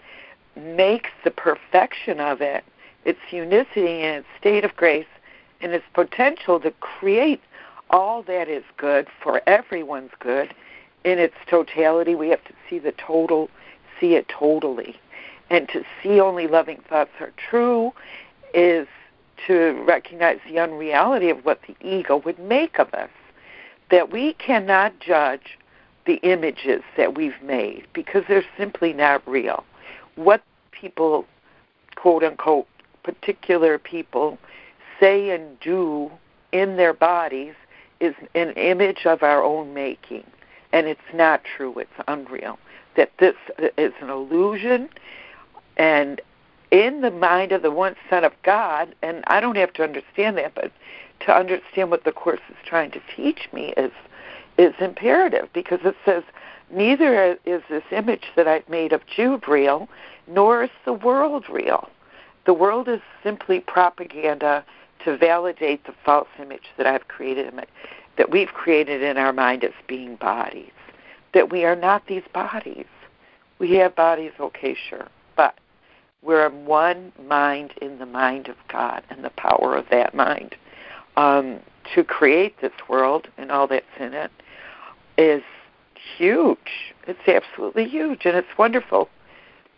makes the perfection of it, its unicity and its state of grace, and its potential to create all that is good for everyone's good in its totality. We have to see the total, see it totally. And to see only loving thoughts are true is to recognize the unreality of what the ego would make of us. That we cannot judge the images that we've made because they're simply not real what people, quote unquote, particular people say and do in their bodies is an image of our own making. And it's not true, it's unreal. That this is an illusion, and in the mind of the one Son of God, and I don't have to understand that, but to understand what the Course is trying to teach me is is imperative because it says Neither is this image that I've made of Jude real, nor is the world real. The world is simply propaganda to validate the false image that I've created, that we've created in our mind as being bodies. That we are not these bodies. We have bodies, okay, sure, but we're one mind in the mind of God and the power of that mind. Um, to create this world and all that's in it is huge. It's absolutely huge, and it's wonderful.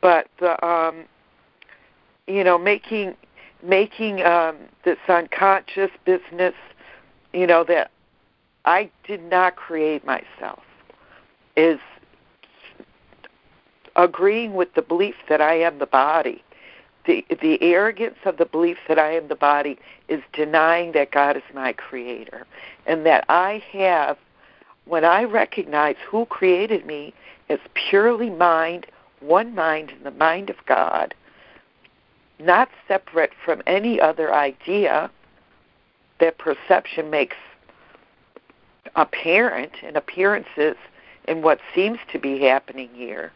But the, um, you know, making making um, this unconscious business, you know, that I did not create myself, is agreeing with the belief that I am the body. The, the arrogance of the belief that I am the body is denying that God is my creator. And that I have when I recognize who created me as purely mind, one mind in the mind of God, not separate from any other idea that perception makes apparent and appearances in what seems to be happening here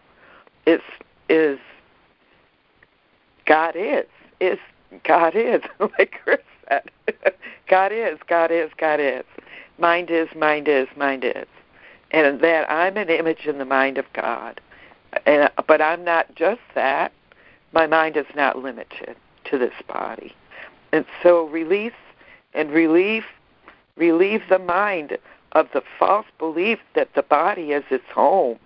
is is God is is God is <laughs> like Chris said <laughs> God is God is God is. Mind is mind is mind is. And that I'm an image in the mind of God. And but I'm not just that. My mind is not limited to this body. And so release and relieve relieve the mind of the false belief that the body is its home.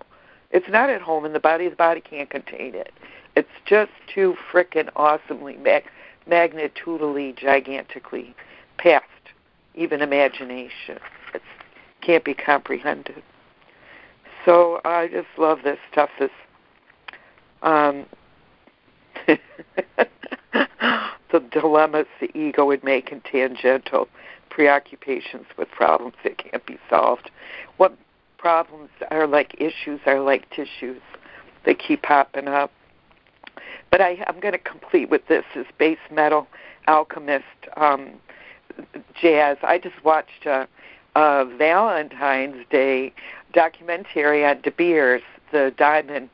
It's not at home in the body. The body can't contain it. It's just too frickin' awesomely, mag- magnitudely, gigantically past even imagination. It can't be comprehended. So I just love this stuff. This um, <laughs> the dilemmas the ego would make tangential preoccupations with problems that can't be solved. What problems are like issues are like tissues. They keep popping up. But I, I'm going to complete with this is base metal alchemist um, jazz. I just watched a, a Valentine's Day documentary on De Beers, the diamond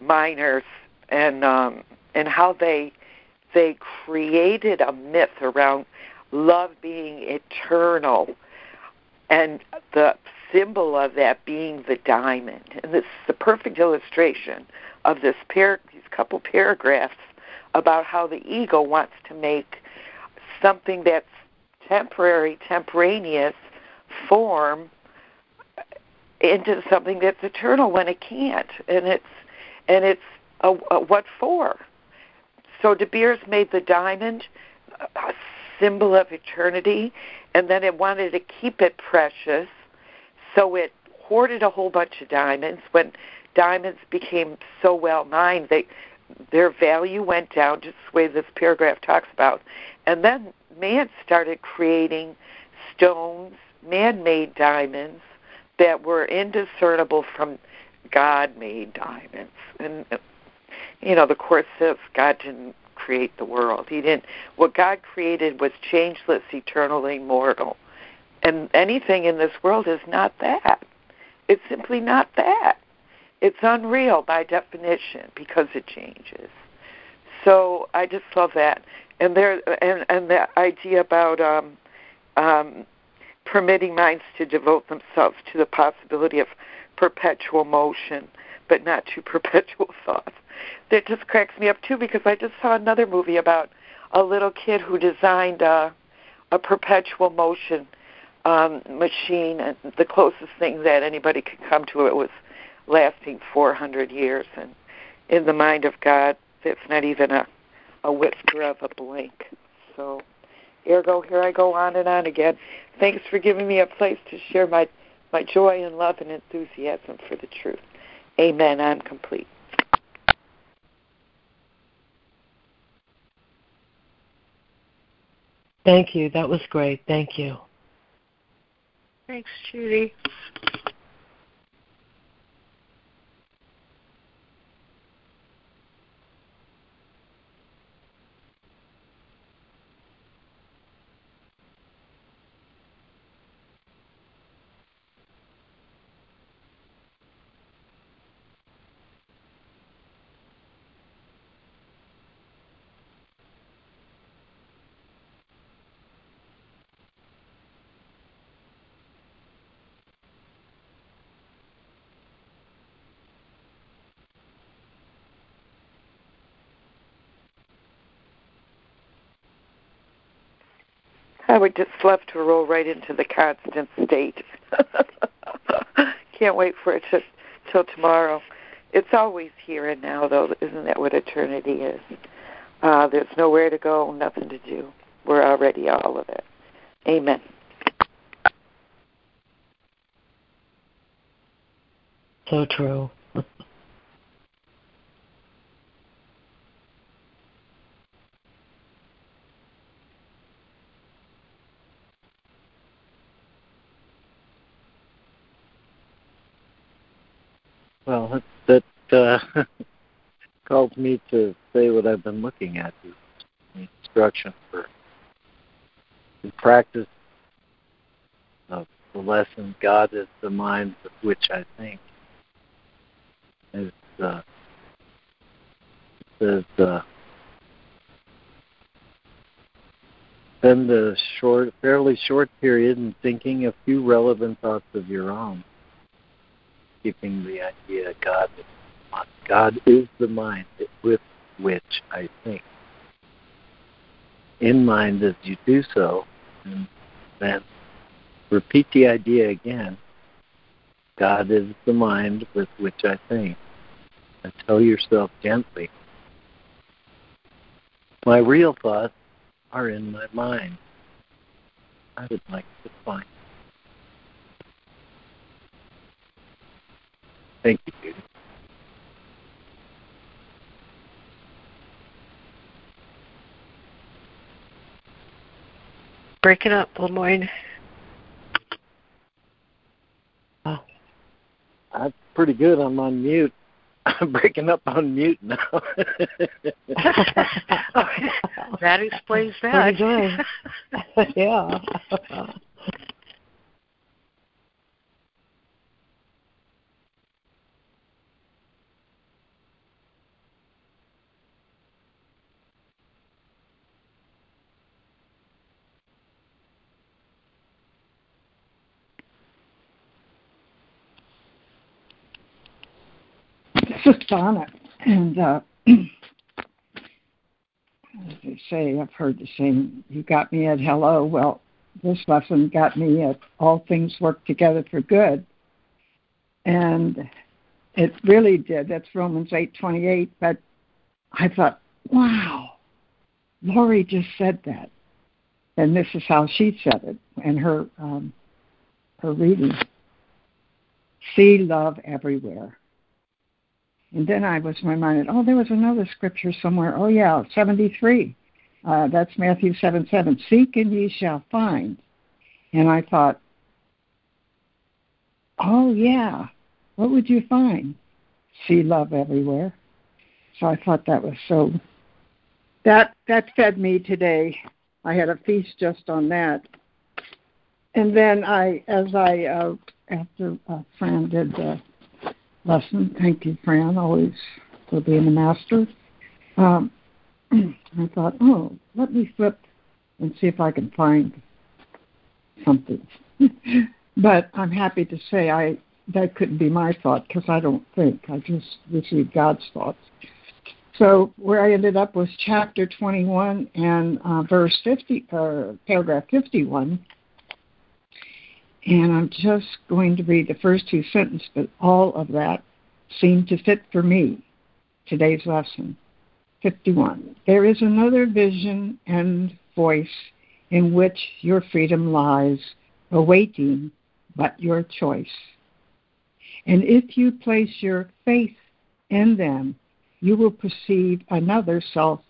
miners, and um, and how they they created a myth around love being eternal, and the symbol of that being the diamond. And this is the perfect illustration of this these couple paragraphs about how the ego wants to make something that's temporary, temporaneous form into something that's eternal when it can't, and it's and it's a, a, what for? So De Beers made the diamond a symbol of eternity, and then it wanted to keep it precious, so it hoarded a whole bunch of diamonds. When diamonds became so well mined, they their value went down, just the way this paragraph talks about. And then man started creating stones, man-made diamonds that were indiscernible from God-made diamonds. And you know, the course says God didn't create the world. He didn't. What God created was changeless, eternally immortal. And anything in this world is not that. It's simply not that. It's unreal by definition because it changes. So I just love that. And there and and the idea about um, um, permitting minds to devote themselves to the possibility of perpetual motion, but not to <laughs> perpetual thought that just cracks me up too because I just saw another movie about a little kid who designed a, a perpetual motion um, machine, and the closest thing that anybody could come to it was lasting 400 years. And in the mind of God, it's not even a, a whisper of a blink. So, ergo, here I go on and on again. Thanks for giving me a place to share my my joy and love and enthusiasm for the truth. Amen. I'm complete. Thank you. That was great. Thank you. Thanks, Judy. I would just love to roll right into the constant state. <laughs> Can't wait for it to, till tomorrow. It's always here and now, though. Isn't that what eternity is? Uh, there's nowhere to go, nothing to do. We're already all of it. Amen. So true. Well, that, uh, <laughs> calls me to say what I've been looking at. Is instruction for the practice of the lesson God is the mind with which I think. Is uh, says uh, spend a short, fairly short period in thinking a few relevant thoughts of your own, keeping the idea God is God is the mind with which I think. In mind as you do so, and then repeat the idea again. God is the mind with which I think. And tell yourself gently, my real thoughts are in my mind. I would like to find. Thank you, Judy. Break it up, LeMoyne. Oh. That's pretty good. I'm on mute. I'm <laughs> breaking up on mute now. <laughs> that explains that. <laughs> yeah. This is Donna, and uh, <clears throat> as they say, I've heard the same. You got me at hello. Well, this lesson got me at all things work together for good, and it really did. That's Romans eight twenty eight. But I thought, wow, Lori just said that, and this is how she said it in her um, her reading. See love everywhere. And then I was reminded, oh, there was another scripture somewhere. Oh, yeah, 73. Uh, that's Matthew 7 7. Seek and ye shall find. And I thought, oh, yeah, what would you find? See love everywhere. So I thought that was so. That that fed me today. I had a feast just on that. And then I, as I, uh, after uh, Fran did the lesson. Thank you, Fran, always for being a master. Um, <clears throat> I thought, oh, let me flip and see if I can find something. <laughs> but I'm happy to say I that couldn't be my thought because I don't think. I just received God's thoughts. So where I ended up was chapter 21 and uh, verse 50, uh, paragraph 51. And I'm just going to read the first two sentences, but all of that seemed to fit for me, today's lesson. 51. There is another vision and voice in which your freedom lies, awaiting but your choice. And if you place your faith in them, you will perceive another self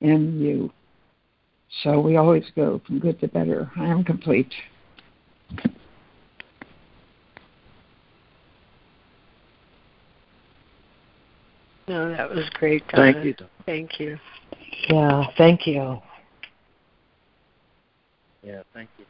in you. So we always go from good to better. I am complete. No, that was great. Donna. Thank you. Thank you. Yeah, thank you. Yeah, thank you.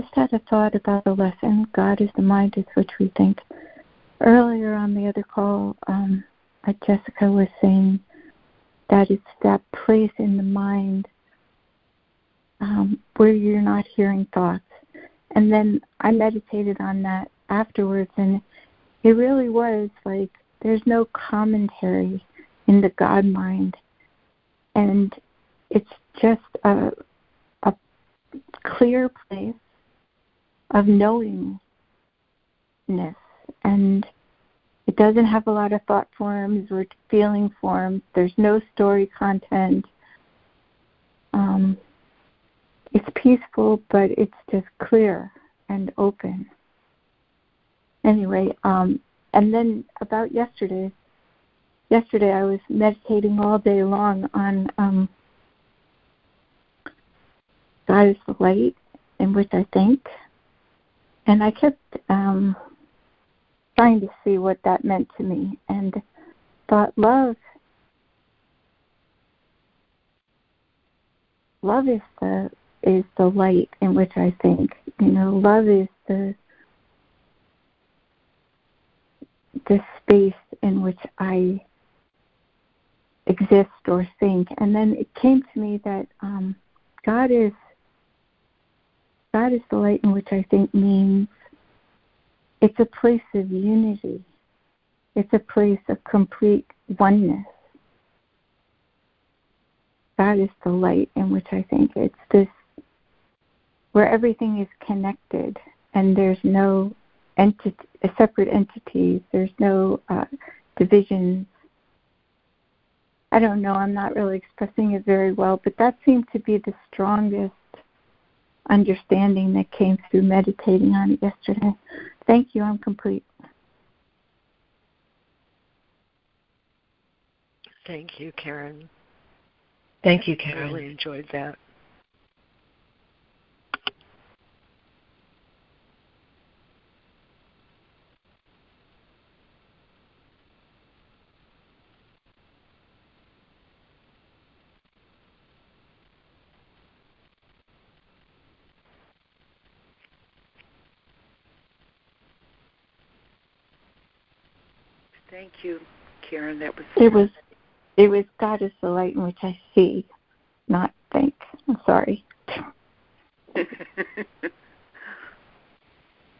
Just had a thought about the lesson. God is the mind with which we think. Earlier on the other call, um, Jessica was saying that it's that place in the mind um, where you're not hearing thoughts. And then I meditated on that afterwards, and it really was like there's no commentary in the God mind, and it's just a a clear place of knowingness, and it doesn't have a lot of thought forms or feeling forms. There's no story content. Um, it's peaceful, but it's just clear and open. Anyway, um, and then about yesterday, yesterday I was meditating all day long on um, God is the light in which I think, and I kept um, trying to see what that meant to me, and thought love. Love is the is the light in which I think. You know, love is the the space in which I exist or think. And then it came to me that um, God is God is the light in which I think means it's a place of unity. It's a place of complete oneness. God is the light in which I think it's this where everything is connected and there's no entity, separate entities, there's no uh, divisions. I don't know, I'm not really expressing it very well, but that seemed to be the strongest understanding that came through meditating on it yesterday. Thank you, I'm complete. Thank you, Karen. Thank you, Karen. I really enjoyed that. Thank you, Karen. That was it was it was God is the light in which I see, not think. I'm sorry. <laughs>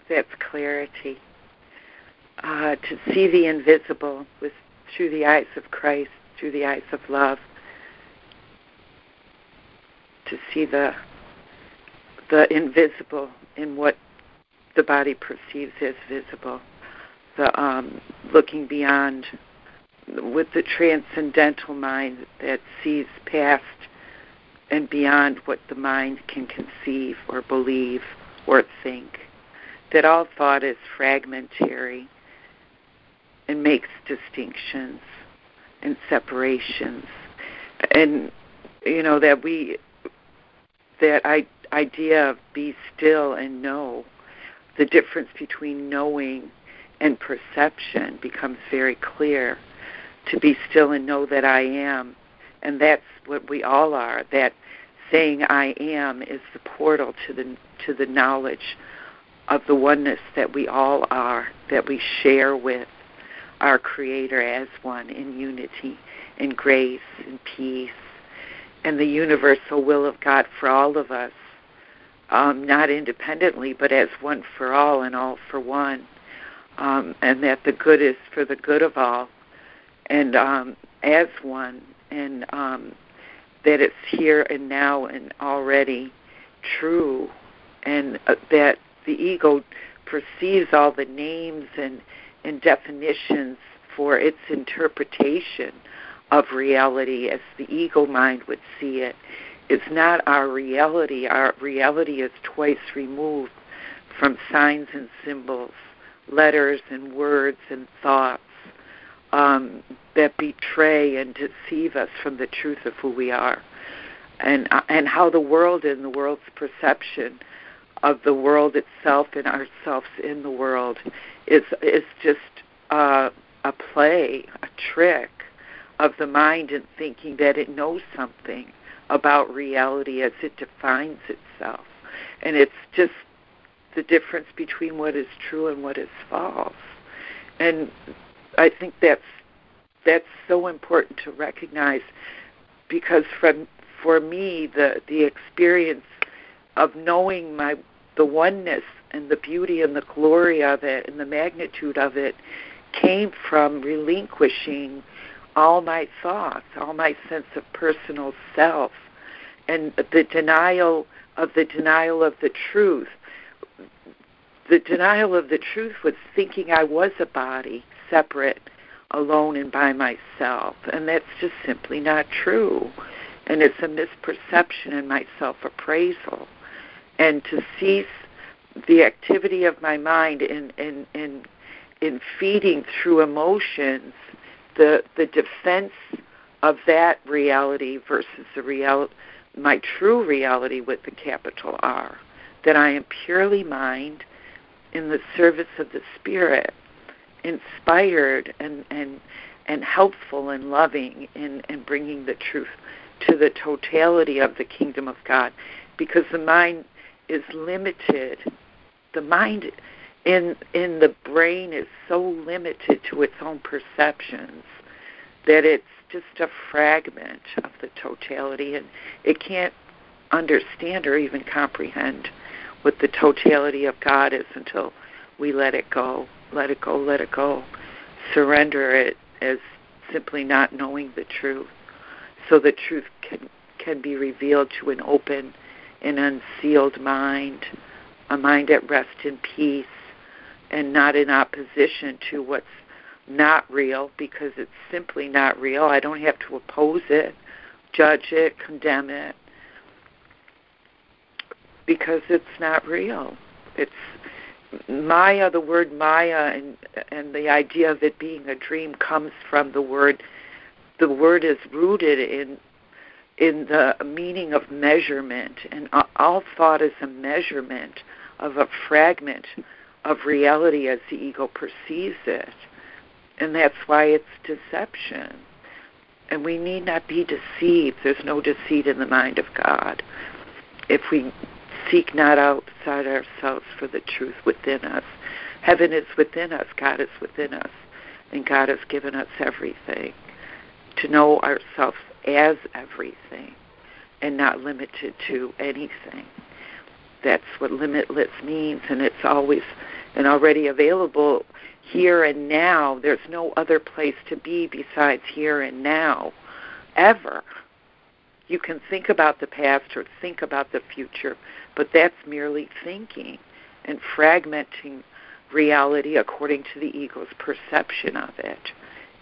That's clarity. Uh, to see the invisible with through the eyes of Christ, through the eyes of love. To see the the invisible in what the body perceives as visible the um, looking beyond with the transcendental mind that sees past and beyond what the mind can conceive or believe or think. That all thought is fragmentary and makes distinctions and separations. And, you know, that we, that I, idea of be still and know, the difference between knowing and perception becomes very clear to be still and know that I am. And that's what we all are. That saying I am is the portal to the to the knowledge of the oneness that we all are, that we share with our Creator as one in unity, in grace, in peace, and the universal will of God for all of us, um, not independently, but as one for all and all for one um, and that the good is for the good of all, and um, as one, and um, that it's here and now and already true, and uh, that the ego perceives all the names and, and definitions for its interpretation of reality as the ego mind would see it. It's not our reality. Our reality is twice removed from signs and symbols letters and words and thoughts um, that betray and deceive us from the truth of who we are, and uh, and how the world and the world's perception of the world itself and ourselves in the world is is just uh, a play, a trick of the mind in thinking that it knows something about reality as it defines itself, and it's just the difference between what is true and what is false. And I think that's that's so important to recognize because from for me the the experience of knowing my the oneness and the beauty and the glory of it and the magnitude of it came from relinquishing all my thoughts, all my sense of personal self, and the denial of the denial of the truth. The denial of the truth was thinking I was a body, separate, alone, and by myself. And that's just simply not true. And it's a misperception in my self appraisal. And to cease the activity of my mind in, in, in, in feeding through emotions the, the defense of that reality versus the reality my true reality with the capital R, that I am purely mind in the service of the Spirit, inspired and and and helpful and loving in, in bringing the truth to the totality of the kingdom of God, because the mind is limited. The mind in in the brain is so limited to its own perceptions that it's just a fragment of the totality, and it can't understand or even comprehend what the totality of God is until we let it go, let it go, let it go, surrender it as simply not knowing the truth, so the truth can can be revealed to an open and unsealed mind, a mind at rest in peace, and not in opposition to what's not real because it's simply not real. I don't have to oppose it, judge it, condemn it because it's not real. It's Maya, the word Maya and and the idea of it being a dream comes from the word the word is rooted in in the meaning of measurement and all thought is a measurement of a fragment of reality as the ego perceives it and that's why it's deception. And we need not be deceived. There's no deceit in the mind of God. If we seek not outside ourselves for the truth within us, heaven is within us, God is within us, and God has given us everything. To know ourselves as everything and not limited to anything. That's what limitless means, and it's always and already available here and now. There's no other place to be besides here and now, ever. You can think about the past or think about the future, but that's merely thinking and fragmenting reality according to the ego's perception of it.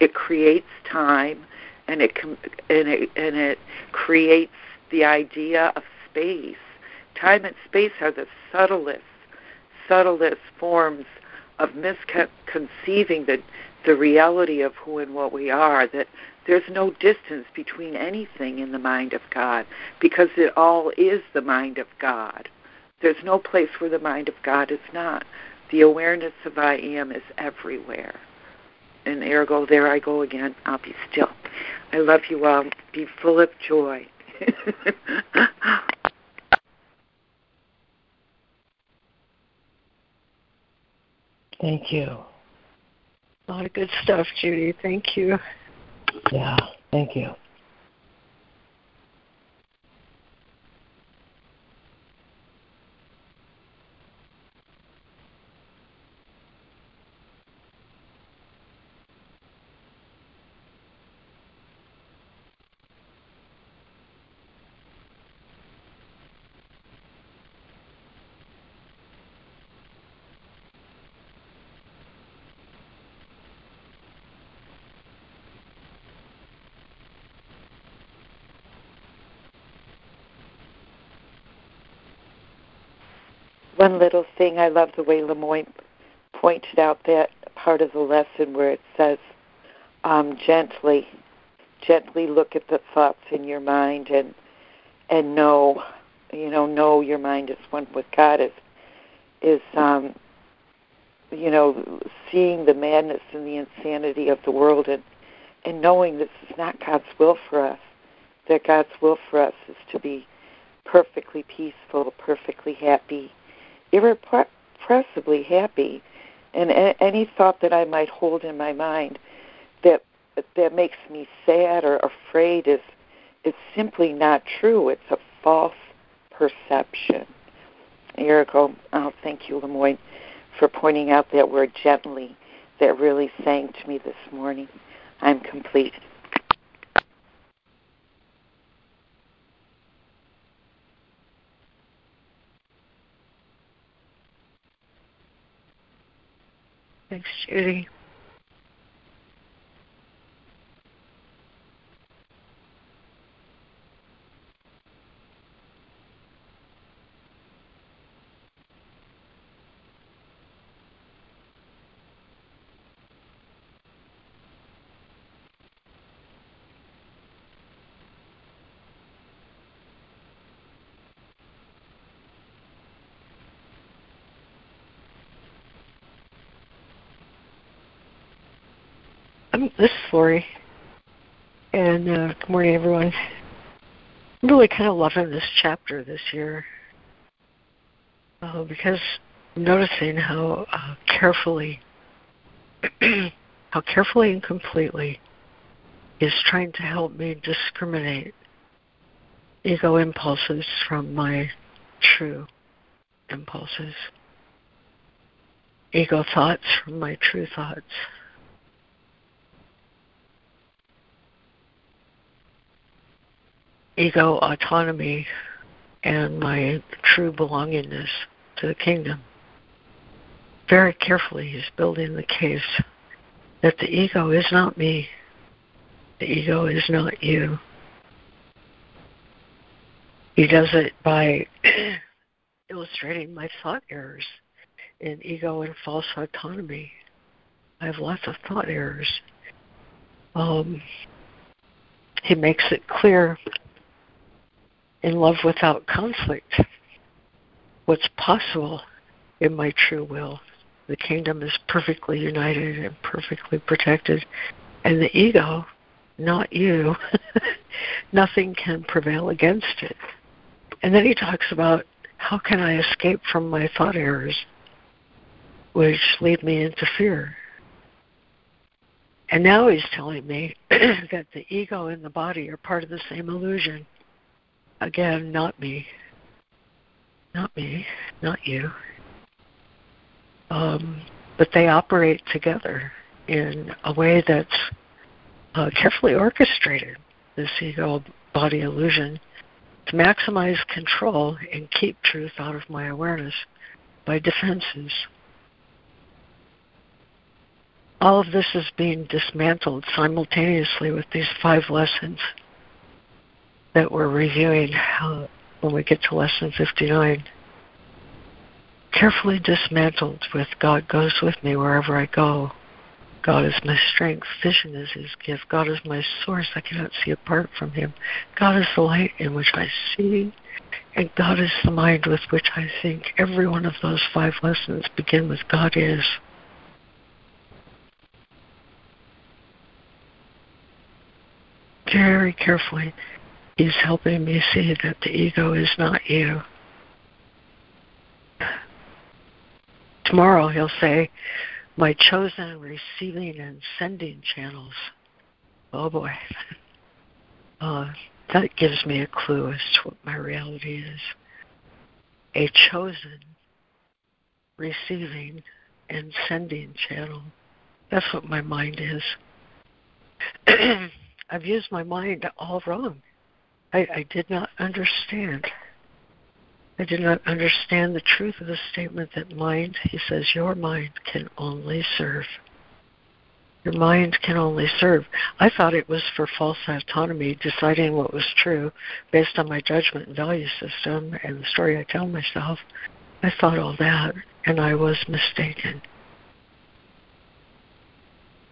It creates time and it and it, and it creates the idea of space. Time and space are the subtlest subtlest forms of misconceiving the the reality of who and what we are that there's no distance between anything in the mind of God because it all is the mind of God. There's no place where the mind of God is not. The awareness of I am is everywhere. And ergo, there I go again. I'll be still. I love you all. Be full of joy. <laughs> Thank you. A lot of good stuff, Judy. Thank you. Yeah, thank you. One little thing. I love the way LeMoyne pointed out that part of the lesson where it says, um, gently, gently look at the thoughts in your mind and and know, you know, know your mind is one with God is is um, you know seeing the madness and the insanity of the world and and knowing this is not God's will for us. That God's will for us is to be perfectly peaceful, perfectly happy, inexpressibly happy. And any thought that I might hold in my mind that that makes me sad or afraid is is simply not true. It's a false perception. Erico, oh, thank you, LeMoyne, for pointing out that word gently that really sang to me this morning. I'm complete. Thanks, Judy. Um, this is Lori, and uh, good morning, everyone. I'm really kind of loving this chapter this year uh, because I'm noticing how uh, carefully, <clears throat> how carefully and completely is trying to help me discriminate ego impulses from my true impulses, ego thoughts from my true thoughts. Ego autonomy and my true belongingness to the kingdom. Very carefully, he's building the case that the ego is not me, the ego is not you. He does it by <clears throat> illustrating my thought errors in ego and false autonomy. I have lots of thought errors. Um, he makes it clear in love without conflict. What's possible in my true will. The kingdom is perfectly united and perfectly protected. And the ego, not you, <laughs> nothing can prevail against it. And then he talks about how can I escape from my thought errors, which lead me into fear. And now he's telling me <clears throat> that the ego and the body are part of the same illusion. Again, not me. Not me, not you. Um, but they operate together in a way that's uh, carefully orchestrated, this ego body illusion, to maximize control and keep truth out of my awareness by defenses. All of this is being dismantled simultaneously with these five lessons that we're reviewing when we get to lesson 59. Carefully dismantled with God goes with me wherever I go. God is my strength. Vision is his gift. God is my source. I cannot see apart from him. God is the light in which I see. And God is the mind with which I think. Every one of those five lessons begin with God is. Very carefully He's helping me see that the ego is not you. Tomorrow he'll say, My chosen receiving and sending channels. Oh boy. <laughs> Uh, that gives me a clue as to what my reality is. A chosen receiving and sending channel. That's what my mind is. <clears throat> I've used my mind all wrong. I, I did not understand. I did not understand the truth of the statement that mind, he says, your mind can only serve. Your mind can only serve. I thought it was for false autonomy, deciding what was true based on my judgment and value system and the story I tell myself. I thought all that, and I was mistaken.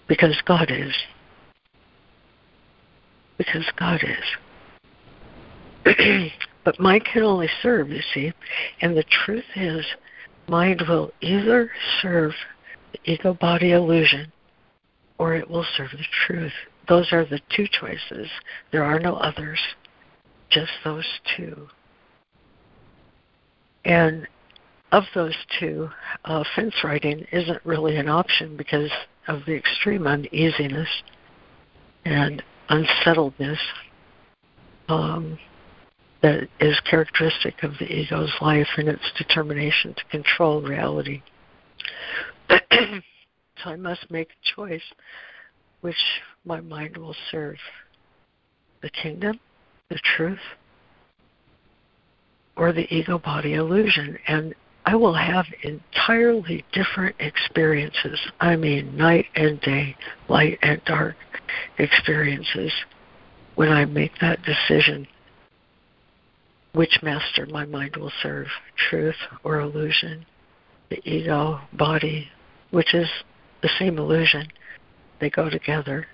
Because God is. Because God is. <clears throat> but mind can only serve, you see. And the truth is, mind will either serve the ego body illusion or it will serve the truth. Those are the two choices. There are no others, just those two. And of those two, uh, fence riding isn't really an option because of the extreme uneasiness and unsettledness um, that is characteristic of the ego's life and its determination to control reality. <clears throat> so I must make a choice which my mind will serve the kingdom, the truth, or the ego body illusion. And I will have entirely different experiences. I mean, night and day, light and dark experiences when I make that decision which master my mind will serve truth or illusion, the ego body, which is the same illusion. They go together.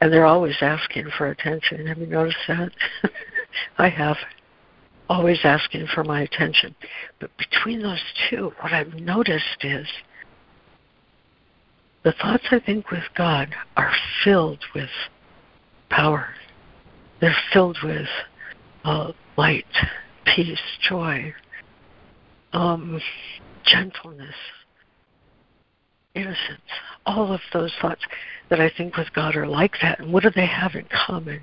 And they're always asking for attention. Have you noticed that? <laughs> I have always asking for my attention. But between those two, what I've noticed is the thoughts I think with God are filled with power. They're filled with uh, light, peace, joy, um, gentleness, innocence. All of those thoughts that I think with God are like that. And what do they have in common?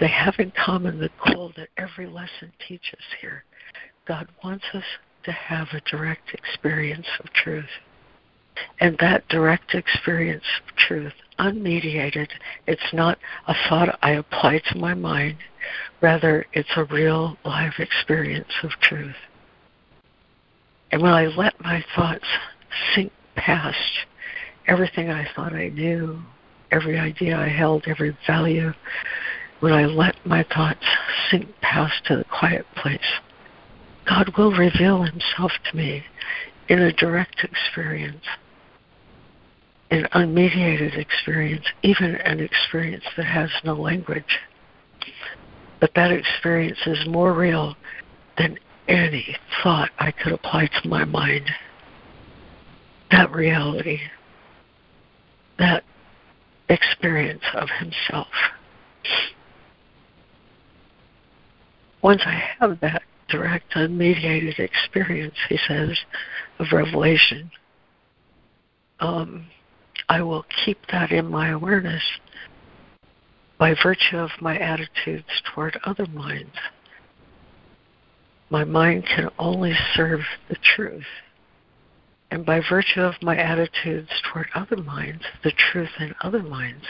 They have in common the goal that every lesson teaches here. God wants us to have a direct experience of truth. And that direct experience of truth, unmediated, it's not a thought I apply to my mind. Rather, it's a real live experience of truth. And when I let my thoughts sink past everything I thought I knew, every idea I held, every value, when I let my thoughts sink past to the quiet place, God will reveal Himself to me in a direct experience, an unmediated experience, even an experience that has no language. But that experience is more real than any thought I could apply to my mind. That reality, that experience of Himself. once I have that direct, unmediated experience, he says, of revelation, um, I will keep that in my awareness by virtue of my attitudes toward other minds. My mind can only serve the truth. And by virtue of my attitudes toward other minds, the truth in other minds,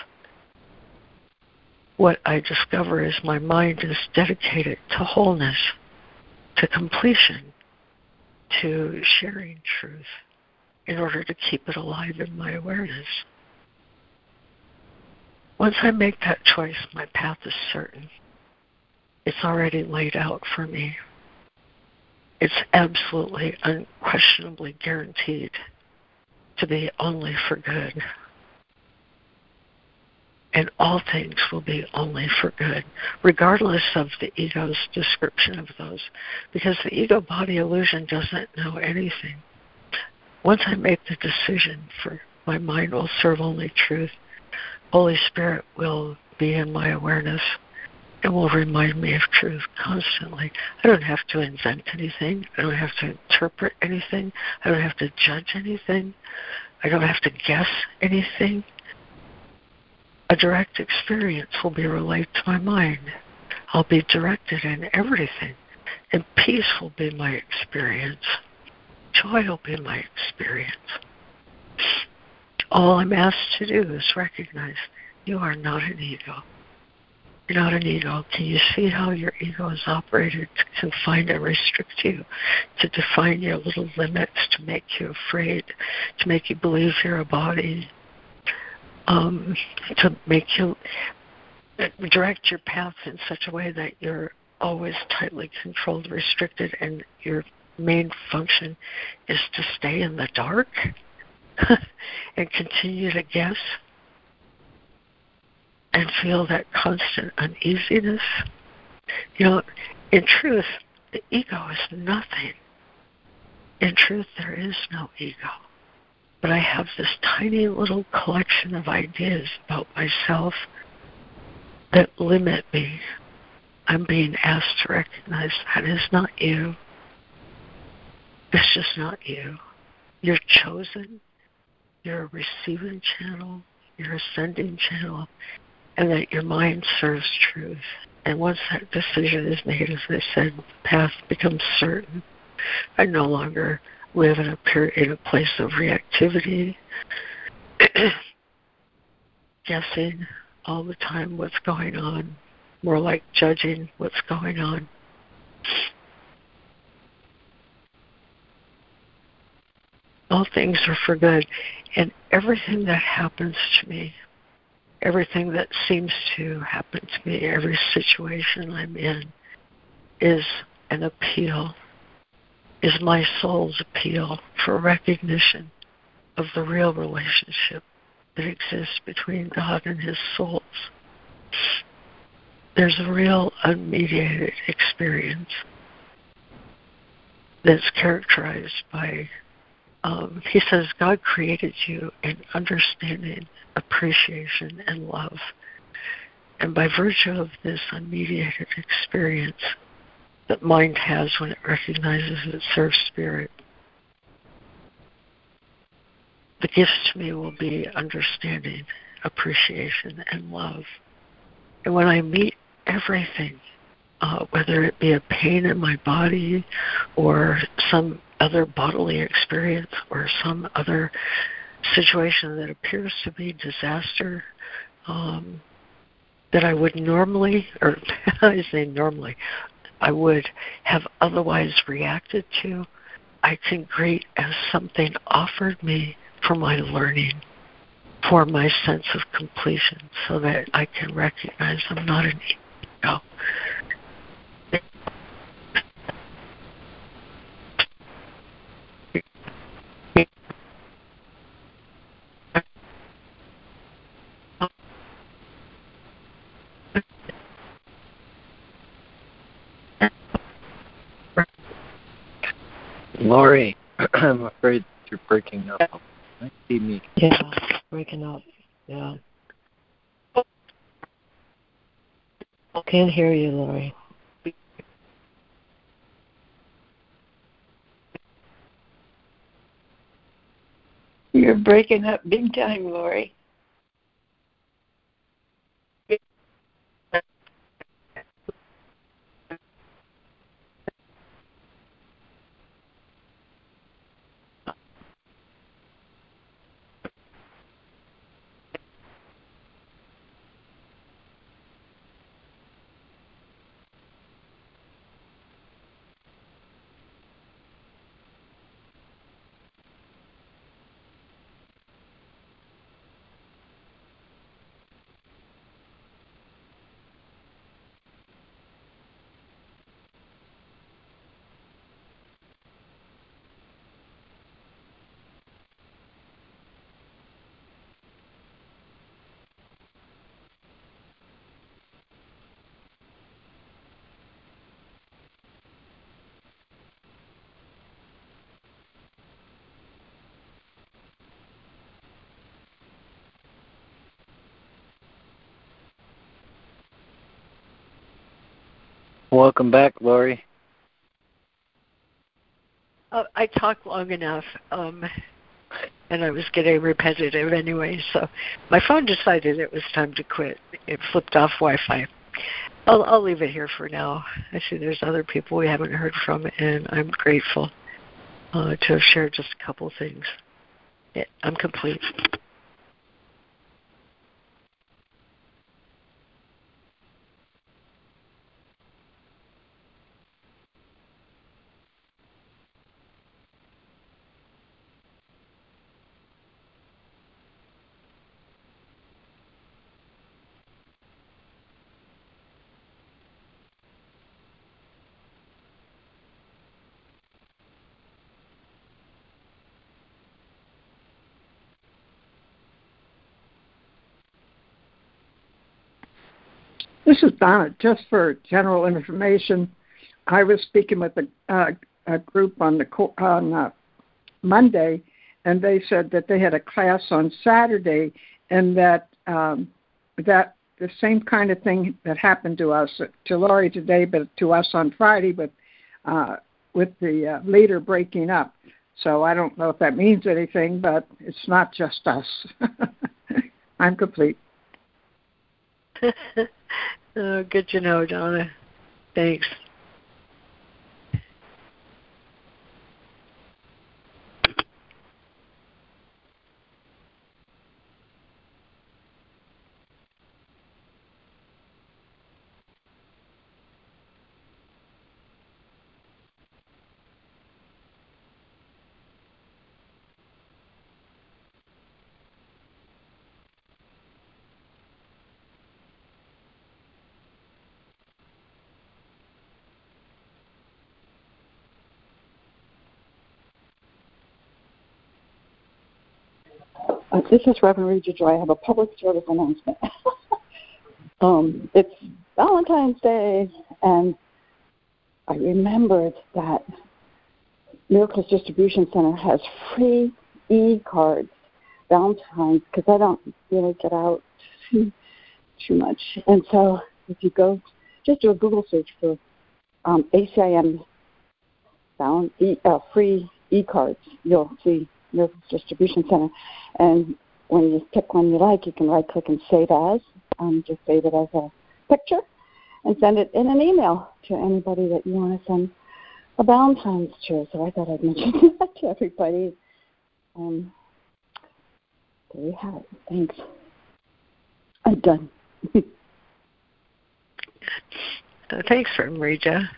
what I discover is my mind is dedicated to wholeness, to completion, to sharing truth in order to keep it alive in my awareness. Once I make that choice, my path is certain. It's already laid out for me. It's absolutely, unquestionably guaranteed to be only for good and all things will be only for good, regardless of the ego's description of those, because the ego body illusion doesn't know anything. Once I make the decision for my mind will serve only truth, Holy Spirit will be in my awareness and will remind me of truth constantly. I don't have to invent anything. I don't have to interpret anything. I don't have to judge anything. I don't have to guess anything a direct experience will be relayed to my mind. I'll be directed in everything, and peace will be my experience. Joy will be my experience. All I'm asked to do is recognize you are not an ego. You're not an ego. Can you see how your ego is operated to confine and restrict you, to define your little limits, to make you afraid, to make you believe you're a body, um, to make you direct your path in such a way that you're always tightly controlled, restricted, and your main function is to stay in the dark <laughs> and continue to guess and feel that constant uneasiness. You know, in truth, the ego is nothing. In truth, there is no ego but I have this tiny little collection of ideas about myself that limit me, I'm being asked to recognize that is not you. It's just not you. You're chosen. You're a receiving channel. You're a sending channel. And that your mind serves truth. And once that decision is made, as I said, the path becomes certain. I no longer live in a period, in a place of reactivity, <clears throat> guessing all the time what's going on, more like judging what's going on. All things are for good, and everything that happens to me, everything that seems to happen to me, every situation I'm in, is an appeal is my soul's appeal for recognition of the real relationship that exists between God and his souls. There's a real unmediated experience that's characterized by, um, he says, God created you in understanding, appreciation, and love. And by virtue of this unmediated experience, that mind has when it recognizes it serves spirit. The gifts to me will be understanding, appreciation, and love. And when I meet everything, uh, whether it be a pain in my body or some other bodily experience or some other situation that appears to be disaster, um, that I would normally, or <laughs> I say normally, I would have otherwise reacted to, I can greet as something offered me for my learning, for my sense of completion, so that I can recognize I'm not an ego. Lori, <clears throat> I'm afraid you're breaking up. See me. Yeah, breaking up. Yeah. I can't hear you, Lori. You're breaking up big time, Lori. Welcome back, Lori. Uh, I talked long enough, um, and I was getting repetitive anyway, so my phone decided it was time to quit. It flipped off Wi-Fi. I'll, I'll leave it here for now. I see there's other people we haven't heard from, and I'm grateful uh, to have shared just a couple things. Yeah, I'm complete. This is Donna. Just for general information, I was speaking with a, uh, a group on the on uh, Monday, and they said that they had a class on Saturday, and that um, that the same kind of thing that happened to us to Lori today, but to us on Friday, but uh, with the uh, leader breaking up. So I don't know if that means anything, but it's not just us. <laughs> I'm complete. <laughs> oh, good to know, Donna. Thanks. Uh, this is Reverend Regis Joy. I have a public service announcement. <laughs> um, it's Valentine's Day, and I remembered that Miracles Distribution Center has free e-cards, Valentine's, because I don't really get out <laughs> too, much. And so if you go, just do a Google search for um, ACIM bound, e, uh, free e-cards, you'll see Miracles Distribution Center. And when you pick one you like, you can right click and save as. Um, just save it as a picture and send it in an email to anybody that you want to send a Valentine's to. So I thought I'd mention <laughs> that to everybody. Um, there you have it. Thanks. I'm done. <laughs> uh, thanks, Marija.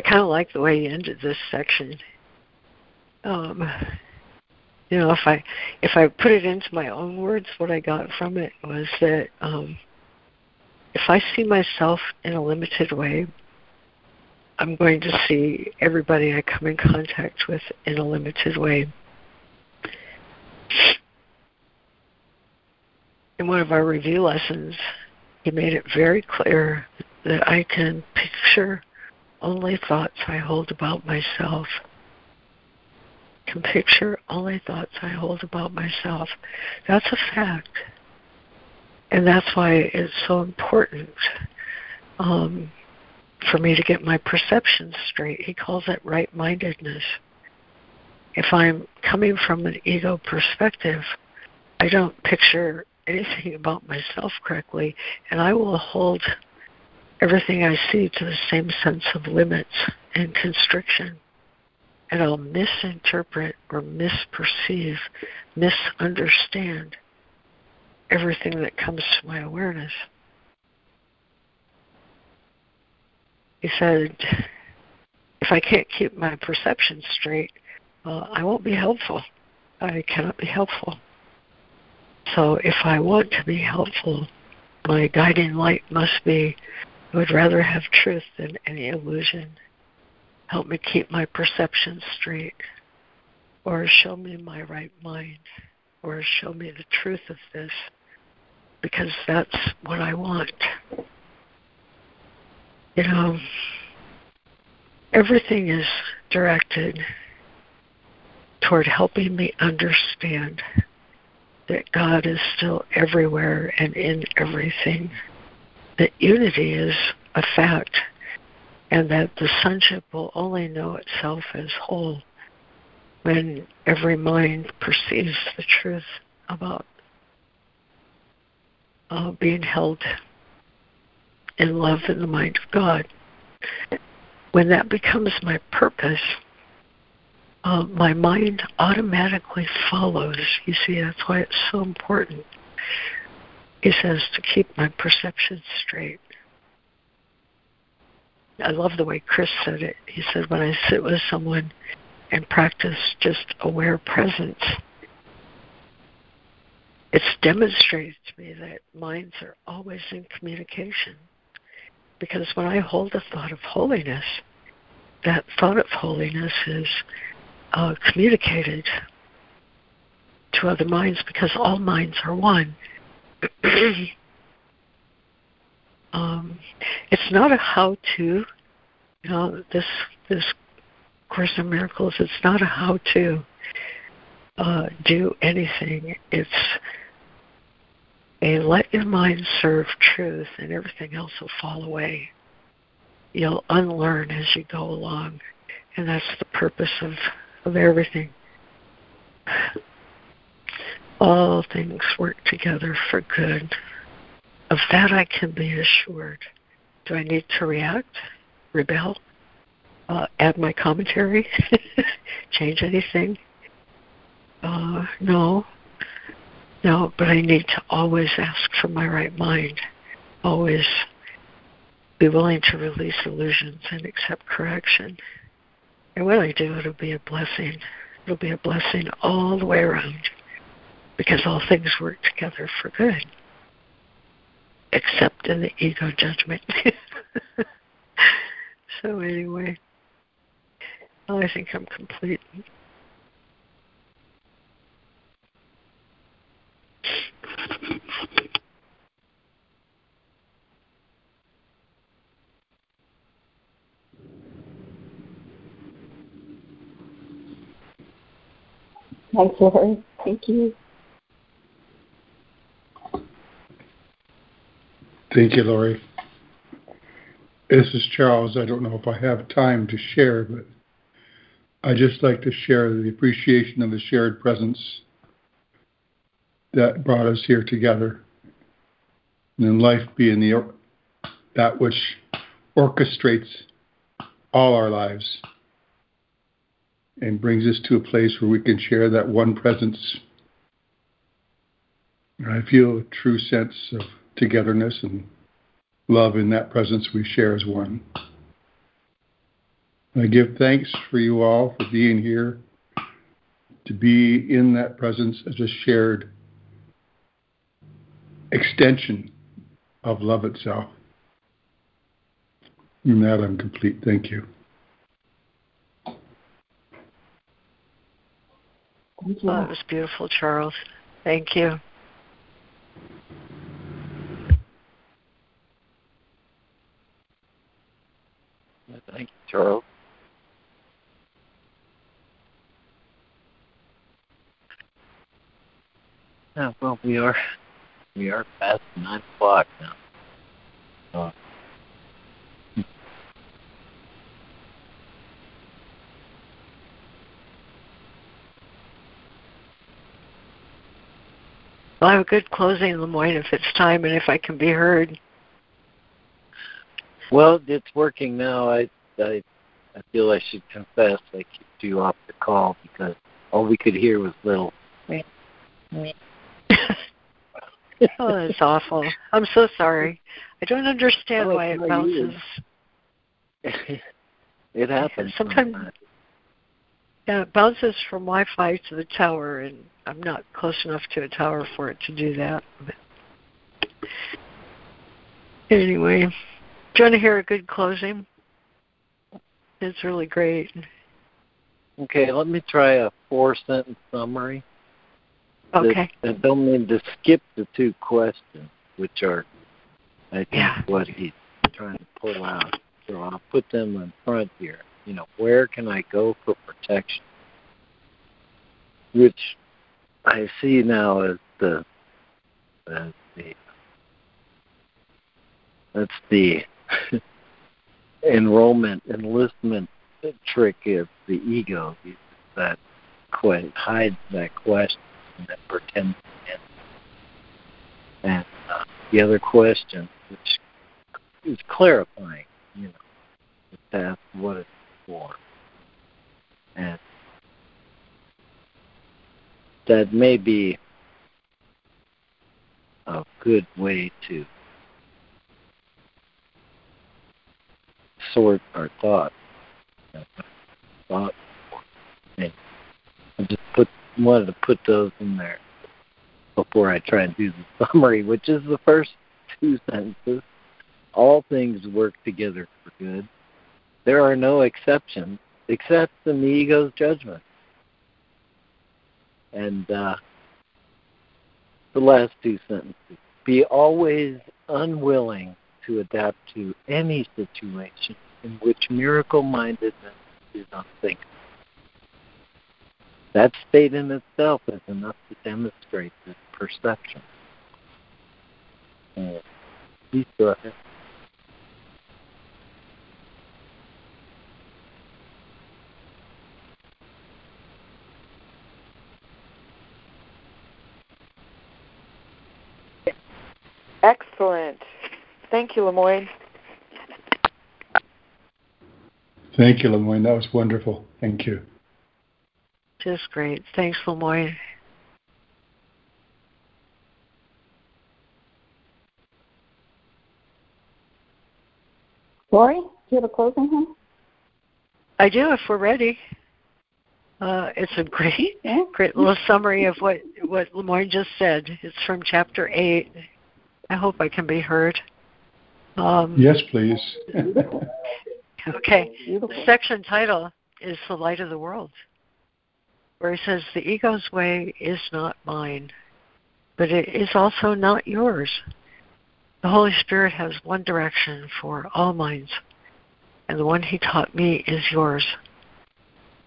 I kind of like the way you ended this section. Um, you know, if I if I put it into my own words, what I got from it was that um, if I see myself in a limited way, I'm going to see everybody I come in contact with in a limited way. In one of our review lessons, he made it very clear that I can picture only thoughts I hold about myself. Can picture only thoughts I hold about myself. That's a fact. And that's why it's so important um, for me to get my perceptions straight. He calls it right mindedness. If I'm coming from an ego perspective, I don't picture anything about myself correctly, and I will hold everything I see to the same sense of limits and constriction. And I'll misinterpret or misperceive, misunderstand everything that comes to my awareness. He said, if I can't keep my perception straight, uh, I won't be helpful. I cannot be helpful. So if I want to be helpful, my guiding light must be I would rather have truth than any illusion. Help me keep my perceptions straight, or show me my right mind, or show me the truth of this, because that's what I want. You know, everything is directed toward helping me understand that God is still everywhere and in everything, that unity is a fact, and that the sonship will only know itself as whole when every mind perceives the truth about uh, being held in love in the mind of God. When that becomes my purpose, uh, my mind automatically follows. You see, that's why it's so important. He says to keep my perception straight. I love the way Chris said it. He said, when I sit with someone and practice just aware presence, it's demonstrated to me that minds are always in communication. Because when I hold the thought of holiness, that thought of holiness is uh, communicated to other minds because all minds are one. <coughs> um, it's not a how-to. You know, this this Course in Miracles. It's not a how-to uh, do anything. It's a let your mind serve truth, and everything else will fall away. You'll unlearn as you go along, and that's the purpose of of everything. All things work together for good. Of that I can be assured. Do I need to react, rebel, uh, add my commentary, <laughs> change anything? Uh, no. No, but I need to always ask for my right mind. Always be willing to release illusions and accept correction. And when I do, it'll be a blessing. It'll be a blessing all the way around because all things work together for good, except in the ego judgment. <laughs> so, anyway, I think I'm complete. Thanks, Lori. Thank you. Thank you, Lori. This is Charles. I don't know if I have time to share, but I just like to share the appreciation of the shared presence that brought us here together. And in life being the that which orchestrates all our lives and brings us to a place where we can share that one presence. I feel a true sense of togetherness and love in that presence we share as one. I give thanks for you all for being here, to be in that presence as a shared extension of love itself. In that, I'm complete. Thank you. Thank you. Oh, that was beautiful, Charles. Thank you. Thank you, Charles. Yeah, well, we are we are past nine o'clock now. Uh, Well, I have a good closing, LeMoyne, if it's time and if I can be heard. Well, it's working now. I I I feel I should confess I kicked you off the call because all we could hear was little. <laughs> oh, that's awful. I'm so sorry. I don't understand oh, why it bounces. <laughs> it happens sometimes. Yeah, it bounces from Wi-Fi to the tower, and I'm not close enough to a tower for it to do that. But anyway, do you want to hear a good closing? It's really great. Okay, let me try a four sentence summary. Okay. I don't mean to skip the two questions, which are, I think, yeah. what he's trying to pull out. So I'll put them in front here. You know, where can I go for protection? which I see now as the as the that's the <laughs> enrollment enlistment trick of the ego that que- hides that question that pretends and uh, the other question which is clarifying you know ask what it's for. And that may be a good way to sort our. Thought, and I just put wanted to put those in there before I try and do the <laughs> summary, which is the first two sentences. All things work together for good. There are no exceptions except in the ego's judgment. And uh, the last two sentences be always unwilling to adapt to any situation in which miracle mindedness is unthinkable. That state in itself is enough to demonstrate this perception. Please go ahead. Excellent. Thank you, LeMoyne. Thank you, LeMoyne. That was wonderful. Thank you. Just great. Thanks, LeMoyne. Lori, do you have a closing hymn? I do, if we're ready. Uh, it's a great, Yeah. great little summary of what what LeMoyne just said. It's from chapter eight. I hope I can be heard. Um, Yes, please. <laughs> Okay. The section title is The Light of the World, where he says, The ego's way is not mine, but it is also not yours. The Holy Spirit has one direction for all minds, and the one he taught me is yours.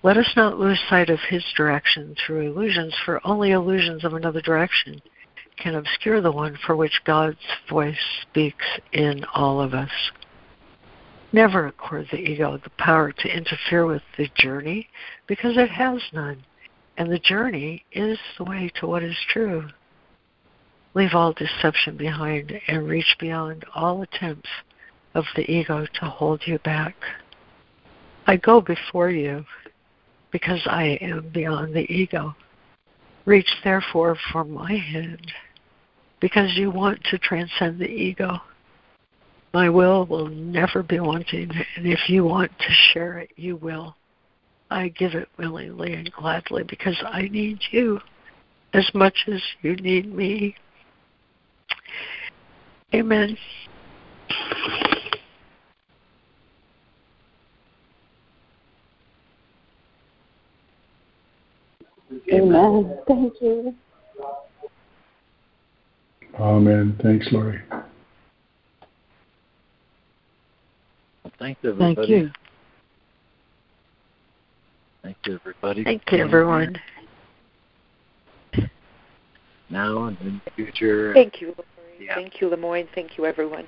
Let us not lose sight of his direction through illusions, for only illusions of another direction can obscure the one for which God's voice speaks in all of us. Never accord the ego the power to interfere with the journey because it has none, and the journey is the way to what is true. Leave all deception behind and reach beyond all attempts of the ego to hold you back. I go before you because I am beyond the ego. Reach therefore for my hand because you want to transcend the ego. My will will never be wanting, and if you want to share it, you will. I give it willingly and gladly because I need you as much as you need me. Amen. Amen. Thank you. Amen. Thanks, Lori. Thanks, everybody. Thank you. Thank you, everybody. Thank you, everyone. Now and in the future. Thank you, Lori. Yeah. Thank you, LeMoyne. Thank you, everyone.